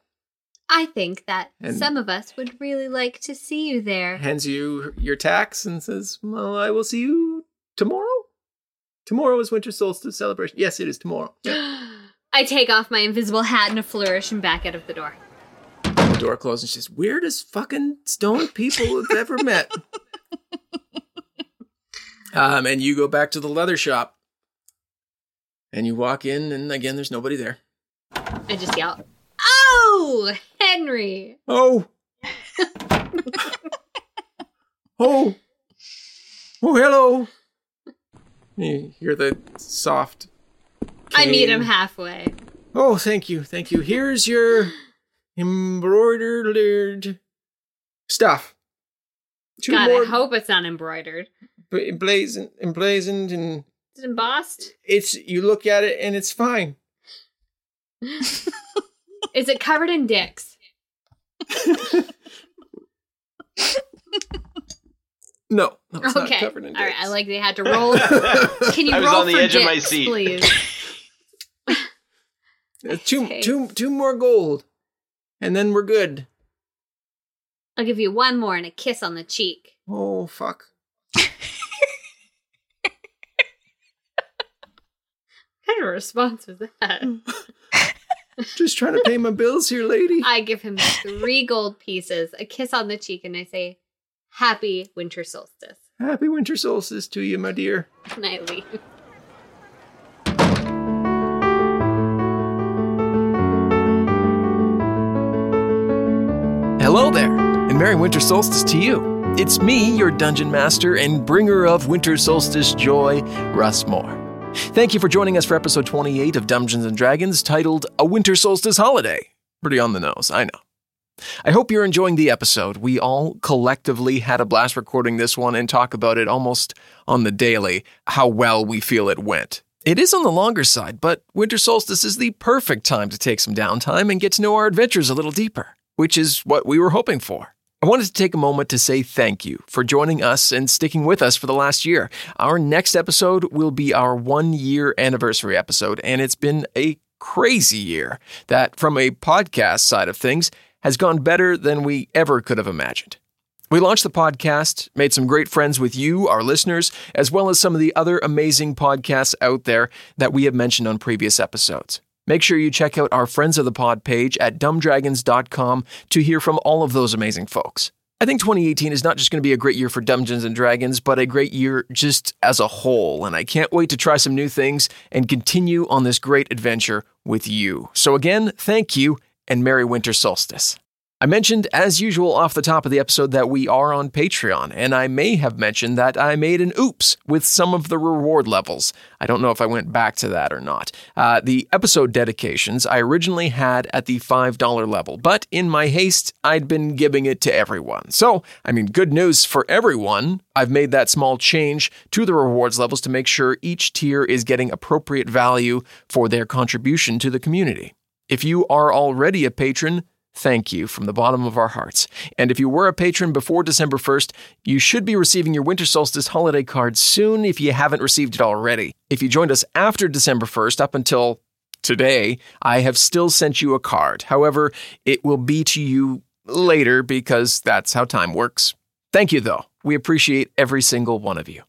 I think that And- some of us would really like to see you there. Hands you your tacks and says, "Well, I will see you tomorrow." Tomorrow is winter solstice celebration. Yes, it is tomorrow. [GASPS] Yeah. I take off my invisible hat in a flourish and back out of the door. The door closes and she says, Weirdest fucking stone people I've ever met. [LAUGHS] um, and you go back to the leather shop. And you walk in, and again, there's nobody there. I just yell, "Oh, Henry!" Oh! [LAUGHS] oh! Oh, hello! You hear the soft. I meet him halfway. Oh, thank you, thank you. Here's your embroidered stuff. Two God, more I hope it's not embroidered. Bla- emblazoned, emblazoned, and it's embossed? it's you look at it and it's fine. [LAUGHS] Is it covered in dicks? [LAUGHS] No, no it's not okay. covered in All right. I like they had to [LAUGHS] roll. Can you I was roll on the for edge of my seat. please? Uh, two, Okay. two, two more gold, and then we're good. I'll give you one more and a kiss on the cheek. Oh fuck! Kind of response was that? Mm. [LAUGHS] Just trying to pay my bills here, lady. I give him three gold pieces, a kiss on the cheek, and I say, Happy winter solstice. Happy winter solstice to you, my dear. And I leave. Hello there, and Merry Winter Solstice to you. It's me, your dungeon master and bringer of winter solstice joy, Russ Moore. Thank you for joining us for episode 28 of Dungeons and Dragons titled A Winter Solstice Holiday. Pretty on the nose, I know. I hope you're enjoying the episode. We all collectively had a blast recording this one and talk about it almost on the daily, how well we feel it went. It is on the longer side, but winter solstice is the perfect time to take some downtime and get to know our adventures a little deeper, which is what we were hoping for. I wanted to take a moment to say thank you for joining us and sticking with us for the last year. Our next episode will be our one year anniversary episode, and it's been a crazy year that, from a podcast side of things, has gone better than we ever could have imagined. We launched the podcast, made some great friends with you, our listeners, as well as some of the other amazing podcasts out there that we have mentioned on previous episodes. Make sure you check out our Friends of the Pod page at dumbdragons.com to hear from all of those amazing folks. I think 2018 is not just going to be a great year for Dungeons and Dragons, but a great year just as a whole, and I can't wait to try some new things and continue on this great adventure with you. So, again, thank you and Merry Winter Solstice. I mentioned, as usual, off the top of the episode that we are on Patreon, and I may have mentioned that I made an oops with some of the reward levels. I don't know if I went back to that or not. Uh, the episode dedications I originally had at the $5 level, but in my haste, I'd been giving it to everyone. So, I mean, good news for everyone. I've made that small change to the rewards levels to make sure each tier is getting appropriate value for their contribution to the community. If you are already a patron, thank you from the bottom of our hearts. And if you were a patron before December 1st, you should be receiving your Winter Solstice holiday card soon if you haven't received it already. If you joined us after December 1st, up until today, I have still sent you a card. However, it will be to you later because that's how time works. Thank you, though. We appreciate every single one of you.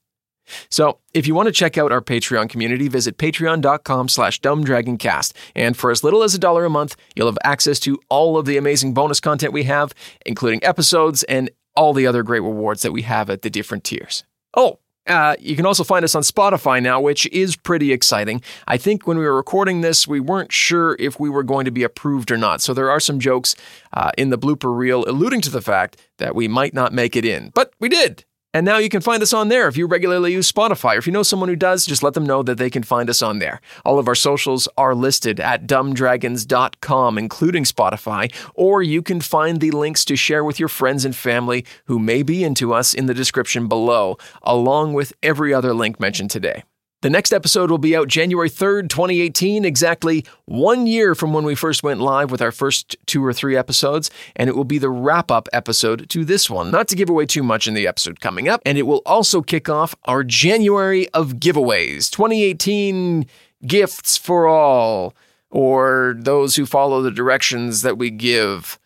So, if you want to check out our Patreon community, visit patreon.com slash dumbdragoncast. And for as little as a dollar a month, you'll have access to all of the amazing bonus content we have, including episodes and all the other great rewards that we have at the different tiers. Oh, uh, you can also find us on Spotify now, which is pretty exciting. I think when we were recording this, we weren't sure if we were going to be approved or not. So there are some jokes uh, in the blooper reel alluding to the fact that we might not make it in. But we did. And now you can find us on there if you regularly use Spotify. Or if you know someone who does, just let them know that they can find us on there. All of our socials are listed at dumbdragons.com, including Spotify, or you can find the links to share with your friends and family who may be into us in the description below, along with every other link mentioned today. The next episode will be out January 3rd, 2018, exactly one year from when we first went live with our first two or three episodes, and it will be the wrap up episode to this one. Not to give away too much in the episode coming up, and it will also kick off our January of giveaways 2018 gifts for all, or those who follow the directions that we give.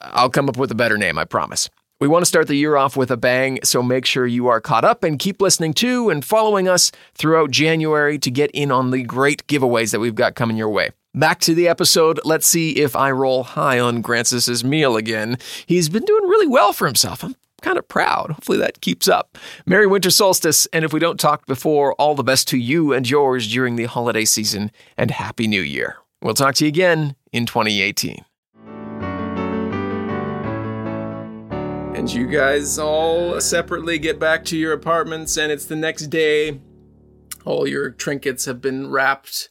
I'll come up with a better name, I promise. We want to start the year off with a bang, so make sure you are caught up and keep listening to and following us throughout January to get in on the great giveaways that we've got coming your way. Back to the episode. Let's see if I roll high on Grancis's meal again. He's been doing really well for himself. I'm kind of proud. Hopefully that keeps up. Merry Winter Solstice, and if we don't talk before, all the best to you and yours during the holiday season, and Happy New Year. We'll talk to you again in 2018. And you guys all separately get back to your apartments, and it's the next day. All your trinkets have been wrapped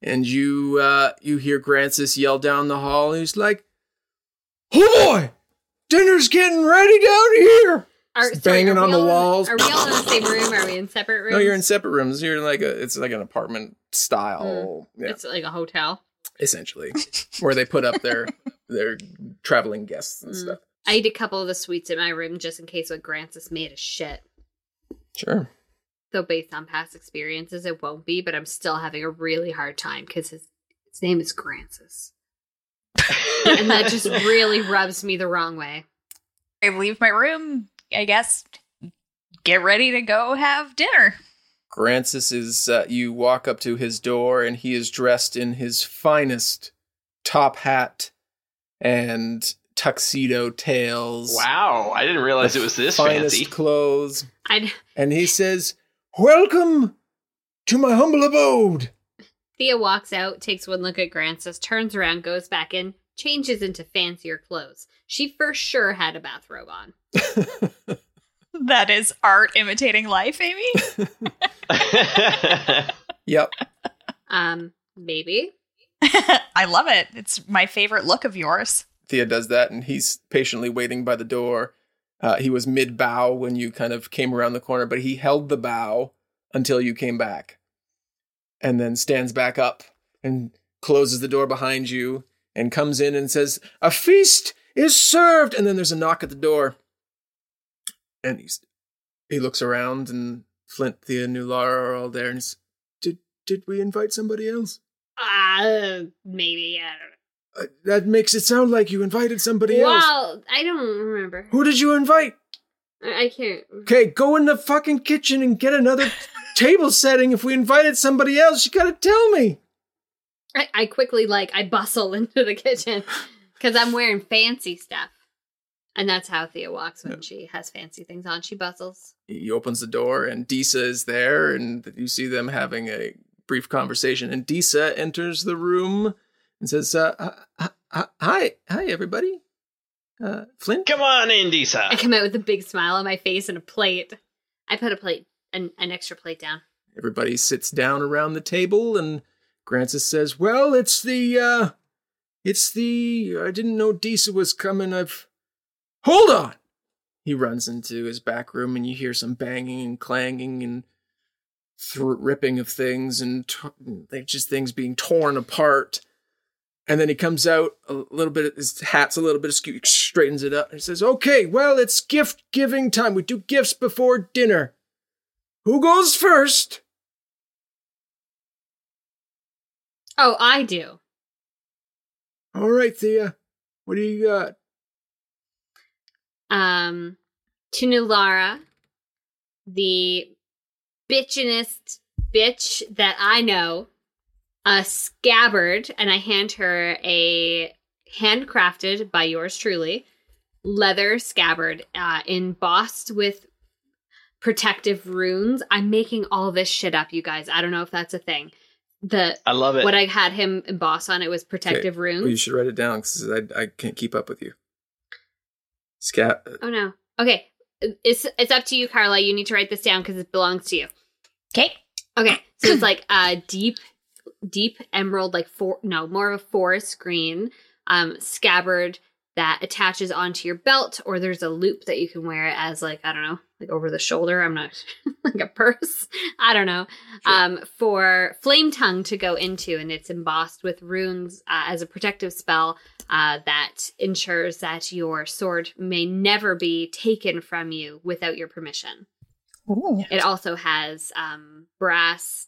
and you uh, you hear Grancis yell down the hall. And he's like, "Oh boy, dinner's getting ready down here." Are, sorry, banging on the all walls. Are we all in the same room? Are we in separate rooms? No, you're in separate rooms. You're in like a it's like an apartment style, yeah, It's like a hotel. essentially, where they put up their [LAUGHS] their traveling guests and Mm. stuff. I ate a couple of the sweets in my room just in case what Grants is made of shit. Sure. Though based on past experiences, it won't be. But I'm still having a really hard time because his his name is Grancis, [LAUGHS] and that just really rubs me the wrong way. I leave my room, I guess, get ready to go have dinner. Grancis is uh, you walk up to his door and he is dressed in his finest top hat and tuxedo tails. Wow, I didn't realize it was this finest fancy. clothes. I And he says, Welcome to my humble abode. Thea walks out, takes one look at Grancis, turns around, goes back in, changes into fancier clothes. She for sure had a bathrobe on. [LAUGHS] That is art imitating life, Amy. [LAUGHS] [LAUGHS] Yep. Um, maybe. I love it. It's my favorite look of yours. Thea does that and he's patiently waiting by the door. Uh, he was mid bow when you kind of came around the corner, but he held the bow until you came back and then stands back up and closes the door behind you and comes in and says, A feast is served. And then there's a knock at the door. And he's, he looks around and Flint, Thea, and Nulara are all there and he's, did, did we invite somebody else? Uh, maybe. I don't Uh, that makes it sound like you invited somebody know. else. Well, I don't remember. Who did you invite? I I can't. Okay, go in the fucking kitchen and get another [LAUGHS] table setting. If we invited somebody else, you gotta tell me. I, I quickly, like, I bustle [LAUGHS] into the kitchen [LAUGHS] because I'm wearing fancy stuff. And that's how Thea walks when she has fancy things on. She bustles. He opens the door and Disa is there, and you see them having a brief conversation. And Disa enters the room and says, uh, "Hi, hi, everybody. Uh, Flint. Come on in, I come out with a big smile on my face and a plate. I put a plate, an, an extra plate down. Everybody sits down around the table, and Grancis says, "Well, it's the, uh, it's the. I didn't know Disa was coming. I've. Hold on." He runs into his back room, and you hear some banging and clanging and thr ripping of things, and t- just things being torn apart. And then he comes out a little bit. His hat's a little bit askew. He straightens it up. And he says, "Okay, well, it's gift giving time. We do gifts before dinner. Who goes first? Oh, I do. All right, Thea. What do you got? Um, to Nulara, the bitchinest bitch that I know, a scabbard, and I hand her a handcrafted by yours truly leather scabbard uh, embossed with protective runes. I'm making all this shit up, you guys. I don't know if that's a thing. The I love it. what I had him emboss on it was protective runes. Oh, you should write it down because I, I can't keep up with you. Scat. Oh no. Okay. It's it's up to you, Carla. You need to write this down because it belongs to you. Okay. Okay. So it's like a deep, deep emerald, like for no, more of a forest green um scabbard that attaches onto your belt, or there's a loop that you can wear it as like, I don't know, like over the shoulder. I'm not [LAUGHS] like a purse. [LAUGHS] I don't know. Um for flame tongue to go into, and it's embossed with runes uh, as a protective spell uh, that ensures that your sword may never be taken from you without your permission. Ooh. It also has um, brass.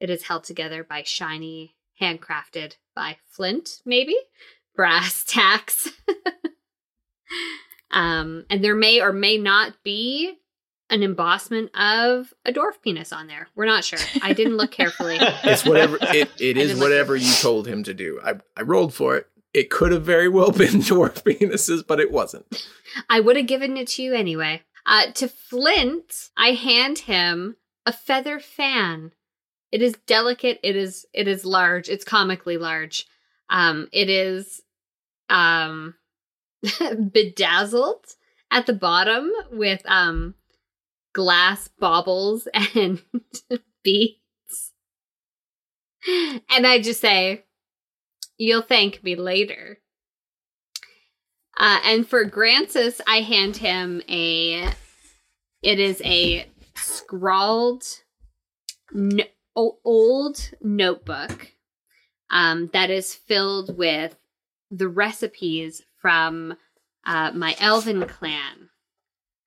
It is held together by shiny, handcrafted by Flint, maybe brass [LAUGHS] tacks. um, and there may or may not be an embossment of a dwarf penis on there. We're not sure. I didn't look carefully. [LAUGHS] It's whatever. It, [LAUGHS] it I look whatever you told him to do. I, I rolled for it. It could have very well been dwarf penises, but it wasn't. I would have given it to you anyway. Uh, to Flint, I hand him a feather fan. It is delicate. It is it is large. It's comically large. Um, it is um [LAUGHS] bedazzled at the bottom with um glass baubles [LAUGHS] and [LAUGHS] beads. and I just say, You'll thank me later. Uh, and for Grancis, I hand him a. It is a scrawled, old notebook um, that is filled with the recipes from uh, my elven clan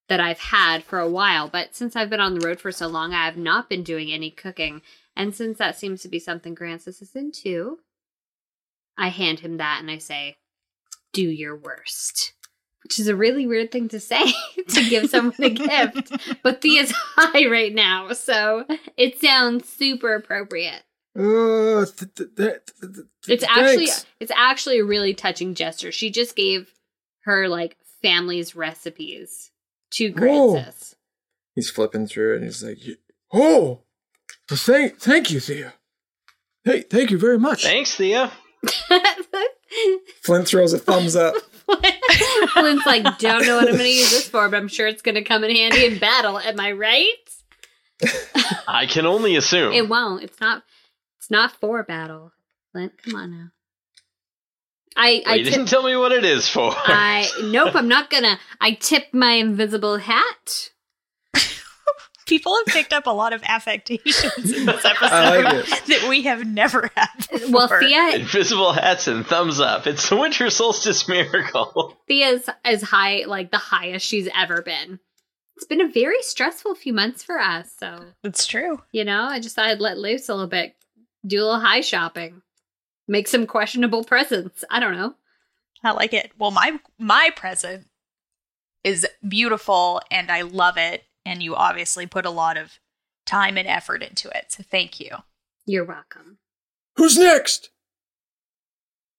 that I've had for a while. But since I've been on the road for so long, I have not been doing any cooking. And since that seems to be something Grancis is into, I hand him that and I say, Do your worst. Which is a really weird thing to say [LAUGHS] to give someone a gift. But Thea's high right now, so it sounds super appropriate. Uh, th- th- th- th- It's actually thanks. it's actually a really touching gesture. She just gave her like family's recipes to Whoa. Grancis. He's flipping through it and he's like, "Oh, well, thank, thank you, Thea. Hey, thank you very much." Thanks, Thea. [LAUGHS] Flint throws a thumbs up. Flint's like, don't know what I'm going to use this for, but I'm sure it's going to come in handy in battle. Am I right? [LAUGHS] I can only assume. It won't. It's not. It's not for battle. Flint, come on now. I Well, I you tip, didn't tell me what it is for. I nope. [LAUGHS] I'm not gonna. I tip my invisible hat. People have picked up a lot of affectations in this [LAUGHS] episode like that we have never had before. Well, Thea Invisible hats and thumbs up. It's the winter solstice miracle. [LAUGHS] Thea's as high, like the highest she's ever been. It's been a very stressful few months for us. So It's true. you know, I just thought I'd let loose a little bit, do a little high shopping, make some questionable presents. I don't know. I like it. Well, my my present is beautiful and I love it. And you obviously put a lot of time and effort into it. So thank you. You're welcome. Who's next?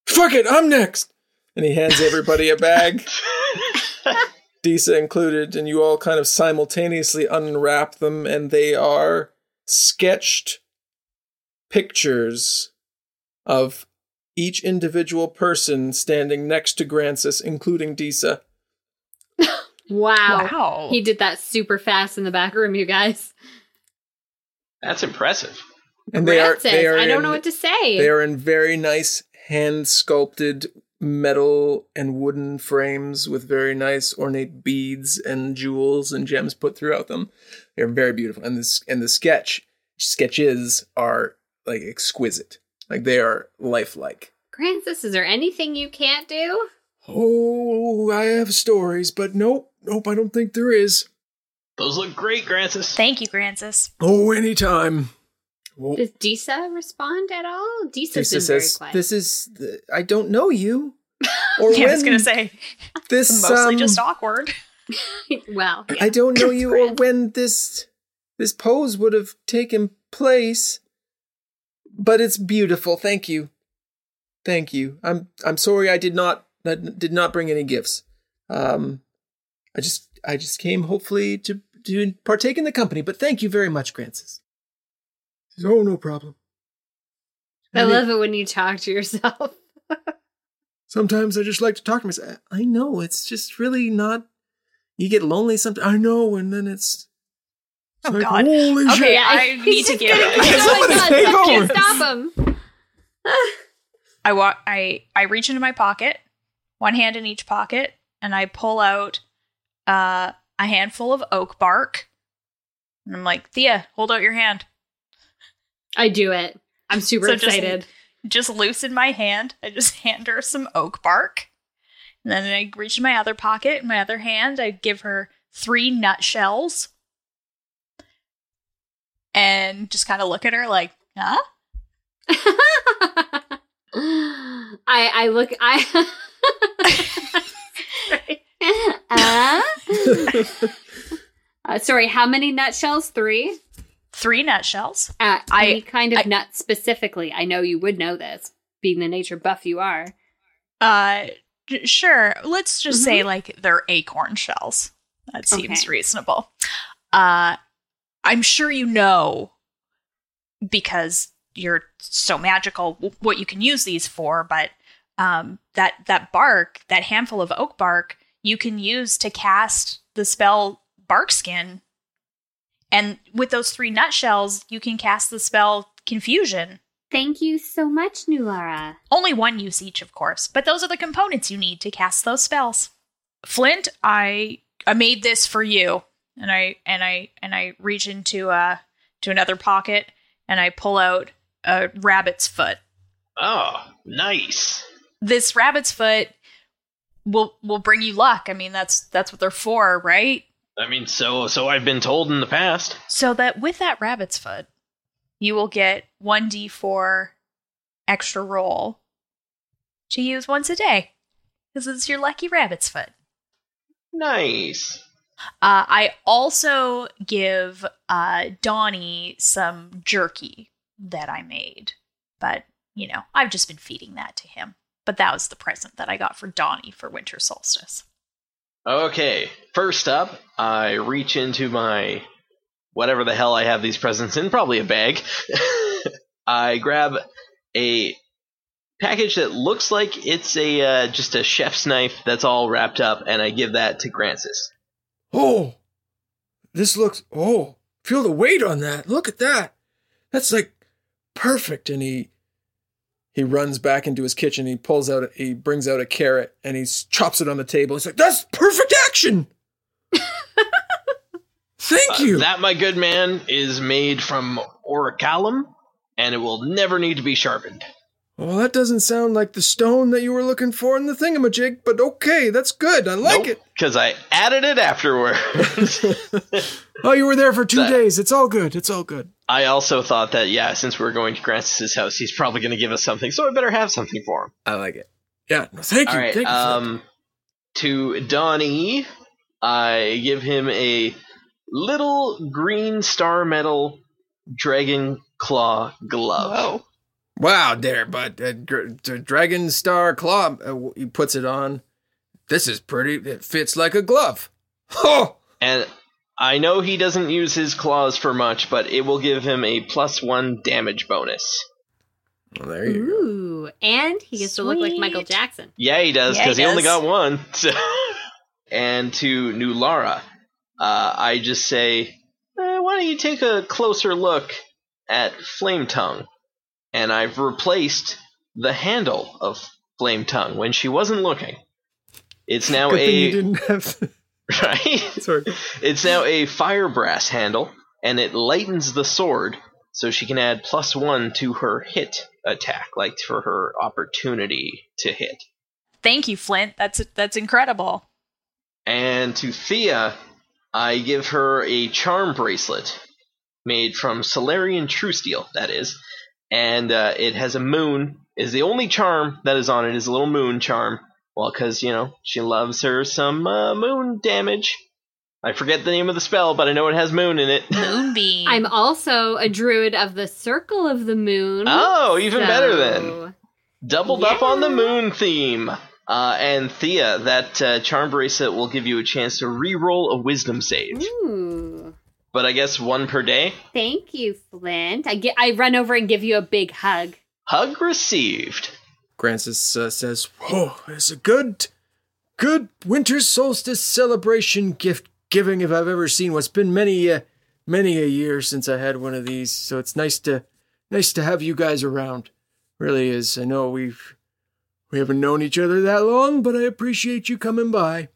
Fuck it, I'm next. And he hands everybody a bag, [LAUGHS] Disa included, and you all kind of simultaneously unwrap them, and they are sketched pictures of each individual person standing next to Grancis, including Disa. Wow. Wow. He did that super fast in the back room, you guys. That's impressive. And they are, they are I don't in- know what to say. They are in very nice hand sculpted metal and wooden frames with very nice ornate beads and jewels and gems put throughout them. They're very beautiful. And this and the sketch sketches are like exquisite. Like they are lifelike. Grancis, is there anything you can't do? Oh, I have stories, but nope, nope, I don't think there is. Those look great, Grancis. Thank you, Grancis. Oh, anytime. Well, Does Disa respond at all? Disa's Disa been very quiet. "This is the, I don't know you." Or [LAUGHS] Yeah, I was gonna say this mostly um, just awkward. [LAUGHS] well, I don't know you or [LAUGHS] when this this pose would have taken place. But it's beautiful. Thank you. Thank you. I'm I'm sorry I did not I did not bring any gifts. Um I just I just came hopefully to to partake in the company, but thank you very much, Grancis. Oh, no problem. I love it when you talk to yourself. [LAUGHS] Sometimes I just like to talk to myself. I know it's just really not. You get lonely sometimes. I know, and then it's. it's Oh, like, God. Holy Okay, shit! I need to give Oh it. Somebody take I can't stop him. I walk. I I reach into my pocket, one hand in each pocket, and I pull out uh, a handful of oak bark. And I'm like, Thea, hold out your hand. I do it. I'm super So just- excited. Just loosen my hand. I just [LAUGHS] hand her some oak bark. And then I reach in my other pocket, in my other hand, I give her three nutshells. And just kind of look at her like, huh? [LAUGHS] I I look I. [LAUGHS] uh? [LAUGHS] Uh, sorry, how many nutshells? Three. Three nutshells. Uh, I- any kind of I- nut specifically. I know you would know this, being the nature buff you are. Uh, sure. Let's just Mhm. say like they're acorn shells. That seems Okay. reasonable. Uh, I'm sure you know because you're so magical what you can use these for, but um, that that bark, that handful of oak bark, you can use to cast the spell Barkskin. And with those three nutshells, you can cast the spell confusion Thank you so much, Nulara. Only one use each, of course, but those are the components you need to cast those spells. Flint, I I made this for you, and I and I and I reach into uh to another pocket and I pull out a rabbit's foot. Oh, nice. This rabbit's foot will will bring you luck. I mean, that's that's what they're for, right? I mean, so so I've been told in the past. So that with that rabbit's foot, you will get 1d4 extra roll to use once a day because it's your lucky rabbit's foot. Nice. Uh, I also give uh, Donnie some jerky that I made, but you know, I've just been feeding that to him. But that was the present that I got for Donnie for winter solstice. Okay, first up, I reach into my whatever the hell I have these presents in, probably a bag. [LAUGHS] I grab a package that looks like it's a uh, just a chef's knife that's all wrapped up, and I give that to Grancis. Oh, this looks. Oh, feel the weight on that. Look at that. That's like perfect. And he he runs back into his kitchen. He pulls out. He brings out a carrot and he chops it on the table. He's like, "That's perfect action." [LAUGHS] Thank Uh, you. that, my good man, is made from orichalcum, and it will never need to be sharpened. Well, that doesn't sound like the stone that you were looking for in the thingamajig, but okay, that's good. I like it. because I added it afterwards. [LAUGHS] Oh, you were there for two That- days. It's all good. It's all good. I also thought that yeah, since we're going to Grancis' house, he's probably going to give us something, so I better have something for him. I like it. Yeah. No, thank you. All right. Thank you. Um, to Donnie, I give him a little green star metal dragon claw glove. Wow, there, but uh, dr- d- Dragon Star Claw, uh, he puts it on. This is pretty. It fits like a glove. Oh, And I know he doesn't use his claws for much, but it will give him a plus one damage bonus. well, there you go. Ooh, and he gets to look like Michael Jackson. Yeah, he does Yeah, because he he, only got one. [LAUGHS] So. and to Nulara, uh, I just say, eh, why don't you take a closer look at Flame Tongue? And I've replaced the handle of Flame Tongue when she wasn't looking. It's now Good thing you a didn't have. [LAUGHS] right. Sorry. It's now a fire brass handle, and it lightens the sword, so she can add plus one to her hit attack, like for her opportunity to hit. Thank you, Flint. That's that's incredible. And to Thea, I give her a charm bracelet made from Solarian True Steel, that is. And uh, it has a moon. Is the only charm that is on it is a little moon charm. Well, because, you know, she loves her some uh, moon damage. I forget the name of the spell, but I know it has moon in it. [LAUGHS] Moonbeam. I'm also a druid of the Circle of the Moon. Oh, even better then. so- Doubled up on the moon theme. Uh, and Thea, that uh, charm bracelet will give you a chance to re-roll a wisdom save. Ooh. But I guess one per day. Thank you, Flint. I get. I run over and give you a big hug. Hug received. Grancis uh, says, "Oh, it's a good, good winter solstice celebration gift giving if I've ever seen. What's been many, uh, many a year since I had one of these. So it's nice to, nice to have you guys around. Really is. I know we've, we haven't known each other that long, but I appreciate you coming by."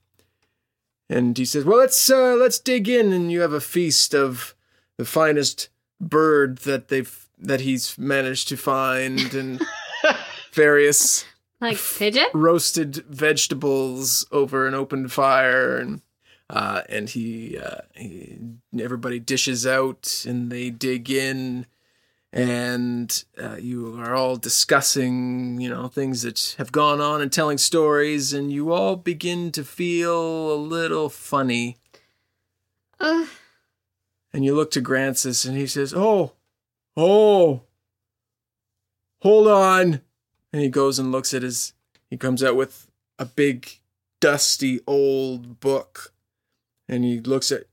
And he says, "Well, let's uh, let's dig in, and you have a feast of the finest bird that they've that he's managed to find, and [LAUGHS] various." Like pigeon. roasted vegetables over an open fire and uh, and he, uh, he everybody dishes out and they dig in and uh, you are all discussing you know things that have gone on and telling stories and you all begin to feel a little funny Ugh. and you look to Grancis and he says, Oh, oh, hold on. And he goes and looks at his, he comes out with a big, dusty old book. And he looks at,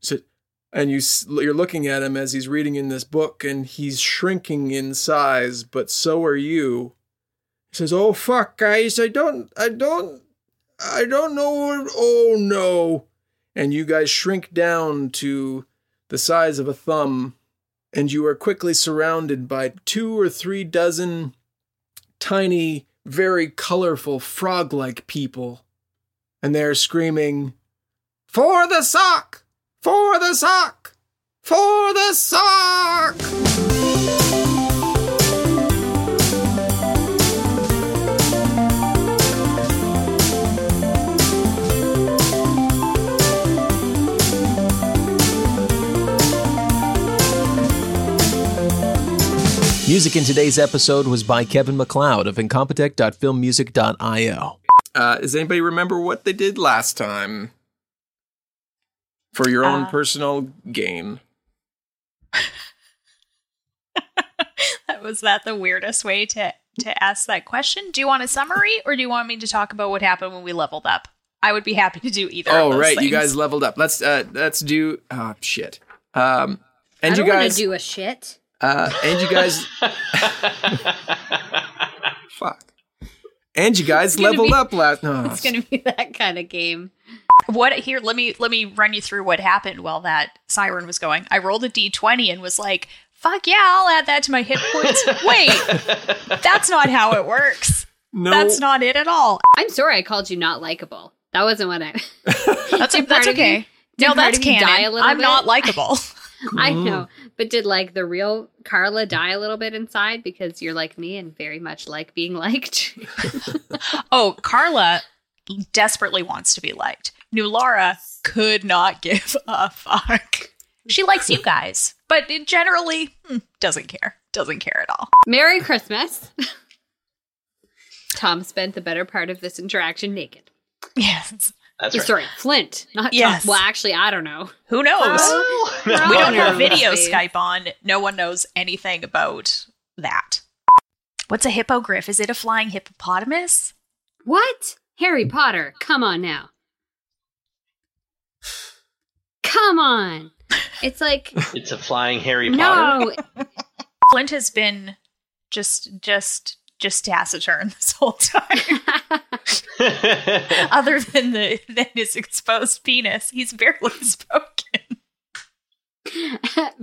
and you you're looking at him as he's reading in this book and he's shrinking in size, but so are you. He says, Oh, fuck, guys, I don't, I don't, I don't know. what- Oh, no. And you guys shrink down to the size of a thumb and you are quickly surrounded by two or three dozen tiny, very colorful frog like people. And they're screaming, For the sock! For the sock! For the sock! Music in today's episode was by Kevin MacLeod of incompetech.filmmusic.io. Uh, does anybody remember what they did last time? For your own Uh. personal gain. [LAUGHS] that Was that the weirdest way to to ask that question? Do you want a summary or do you want me to talk about what happened when we leveled up? I would be happy to do either. of Oh, those right. You guys leveled up. Let's uh let's do oh shit. Um and I you don't want guys do a shit. uh and you guys [LAUGHS] fuck. And you guys leveled be- up last no. It's gonna be that kind of game. What here? Let me let me run you through what happened while that siren was going. I rolled a d20 and was like, "Fuck yeah, I'll add that to my hit points." [LAUGHS] Wait, that's not how it works. no That's not it at all. I'm sorry I called you not likable. That wasn't what I. [LAUGHS] That's Did that's part you- okay. did no, that's of you canon. die a little I'm bit? not likable. [LAUGHS] I know, but did like the real Carla die a little bit inside because you're like me and very much like being liked? oh, Carla desperately wants to be liked. Nulara could not give a fuck. She likes you guys, but it generally hmm, doesn't care. Doesn't care at all. Merry Christmas. Tom spent the better part of this interaction naked. Yes. That's right. Sorry, Flint, not Yes. Tom. Well, actually, I don't know. Who knows? Oh, We're we don't have nervous, video. Skype on. No one knows anything about that. What's a hippogriff? Is it a flying hippopotamus? What? Harry Potter, come on now. Come on. It's like [LAUGHS] It's a flying Harry Potter. no, [LAUGHS] Flint has been just just just taciturn this whole time. [LAUGHS] Other than the than his exposed penis, he's barely spoken.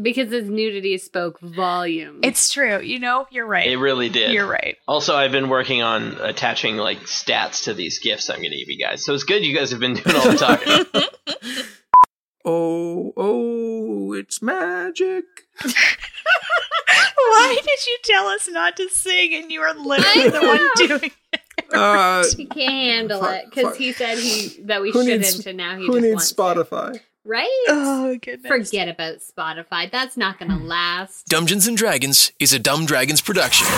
because his nudity spoke volumes. It's true. You know, you're right. it really did. You're right. Also, I've been working on attaching like stats to these gifts I'm going to give you guys. So it's good you guys have been doing all the talking. Oh, oh, it's magic. [LAUGHS] Why did you tell us not to sing and you were literally the one doing it? [LAUGHS] Uh, he can't handle Fuck, it because he said he that we who shouldn't, needs and now he who just needs wants to. Spotify? right? Oh goodness. Forget about Spotify. That's not going to last. Dungeons and Dragons is a Dumb Dragons production.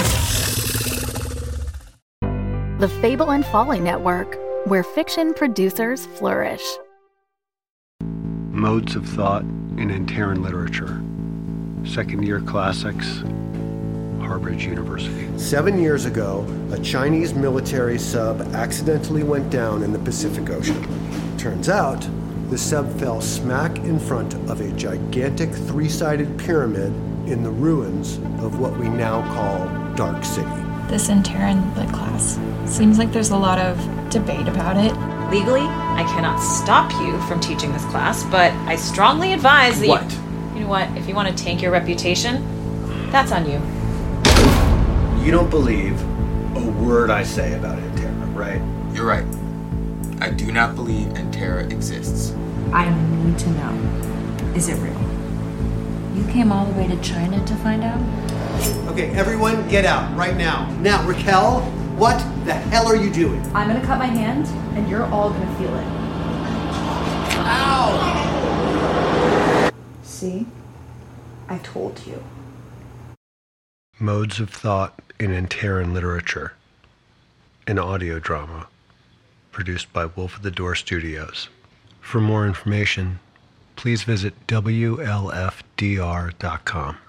The Fable and Folly Network, where fiction producers flourish. Modes of Thought in Antaran Literature. Second year classics, Harbridge University. Seven years ago, a Chinese military sub accidentally went down in the Pacific Ocean. Turns out, the sub fell smack in front of a gigantic three sided pyramid in the ruins of what we now call Dark City. This intern lit class. Seems like there's a lot of debate about it. Legally, I cannot stop you from teaching this class, but I strongly advise that What? you. You know what? If you want to tank your reputation, that's on you. You don't believe a word I say about Antera, right? You're right. I do not believe Antera exists. I need to know. Is it real? You came all the way to China to find out? Okay, everyone get out right now. Now, Raquel, what the hell are you doing? I'm gonna cut my hand, and you're all gonna feel it. Ow! See? I told you. Modes of Thought in Antaran Literature. An audio drama produced by Wolf at the Door Studios. For more information, please visit WLFDR.com.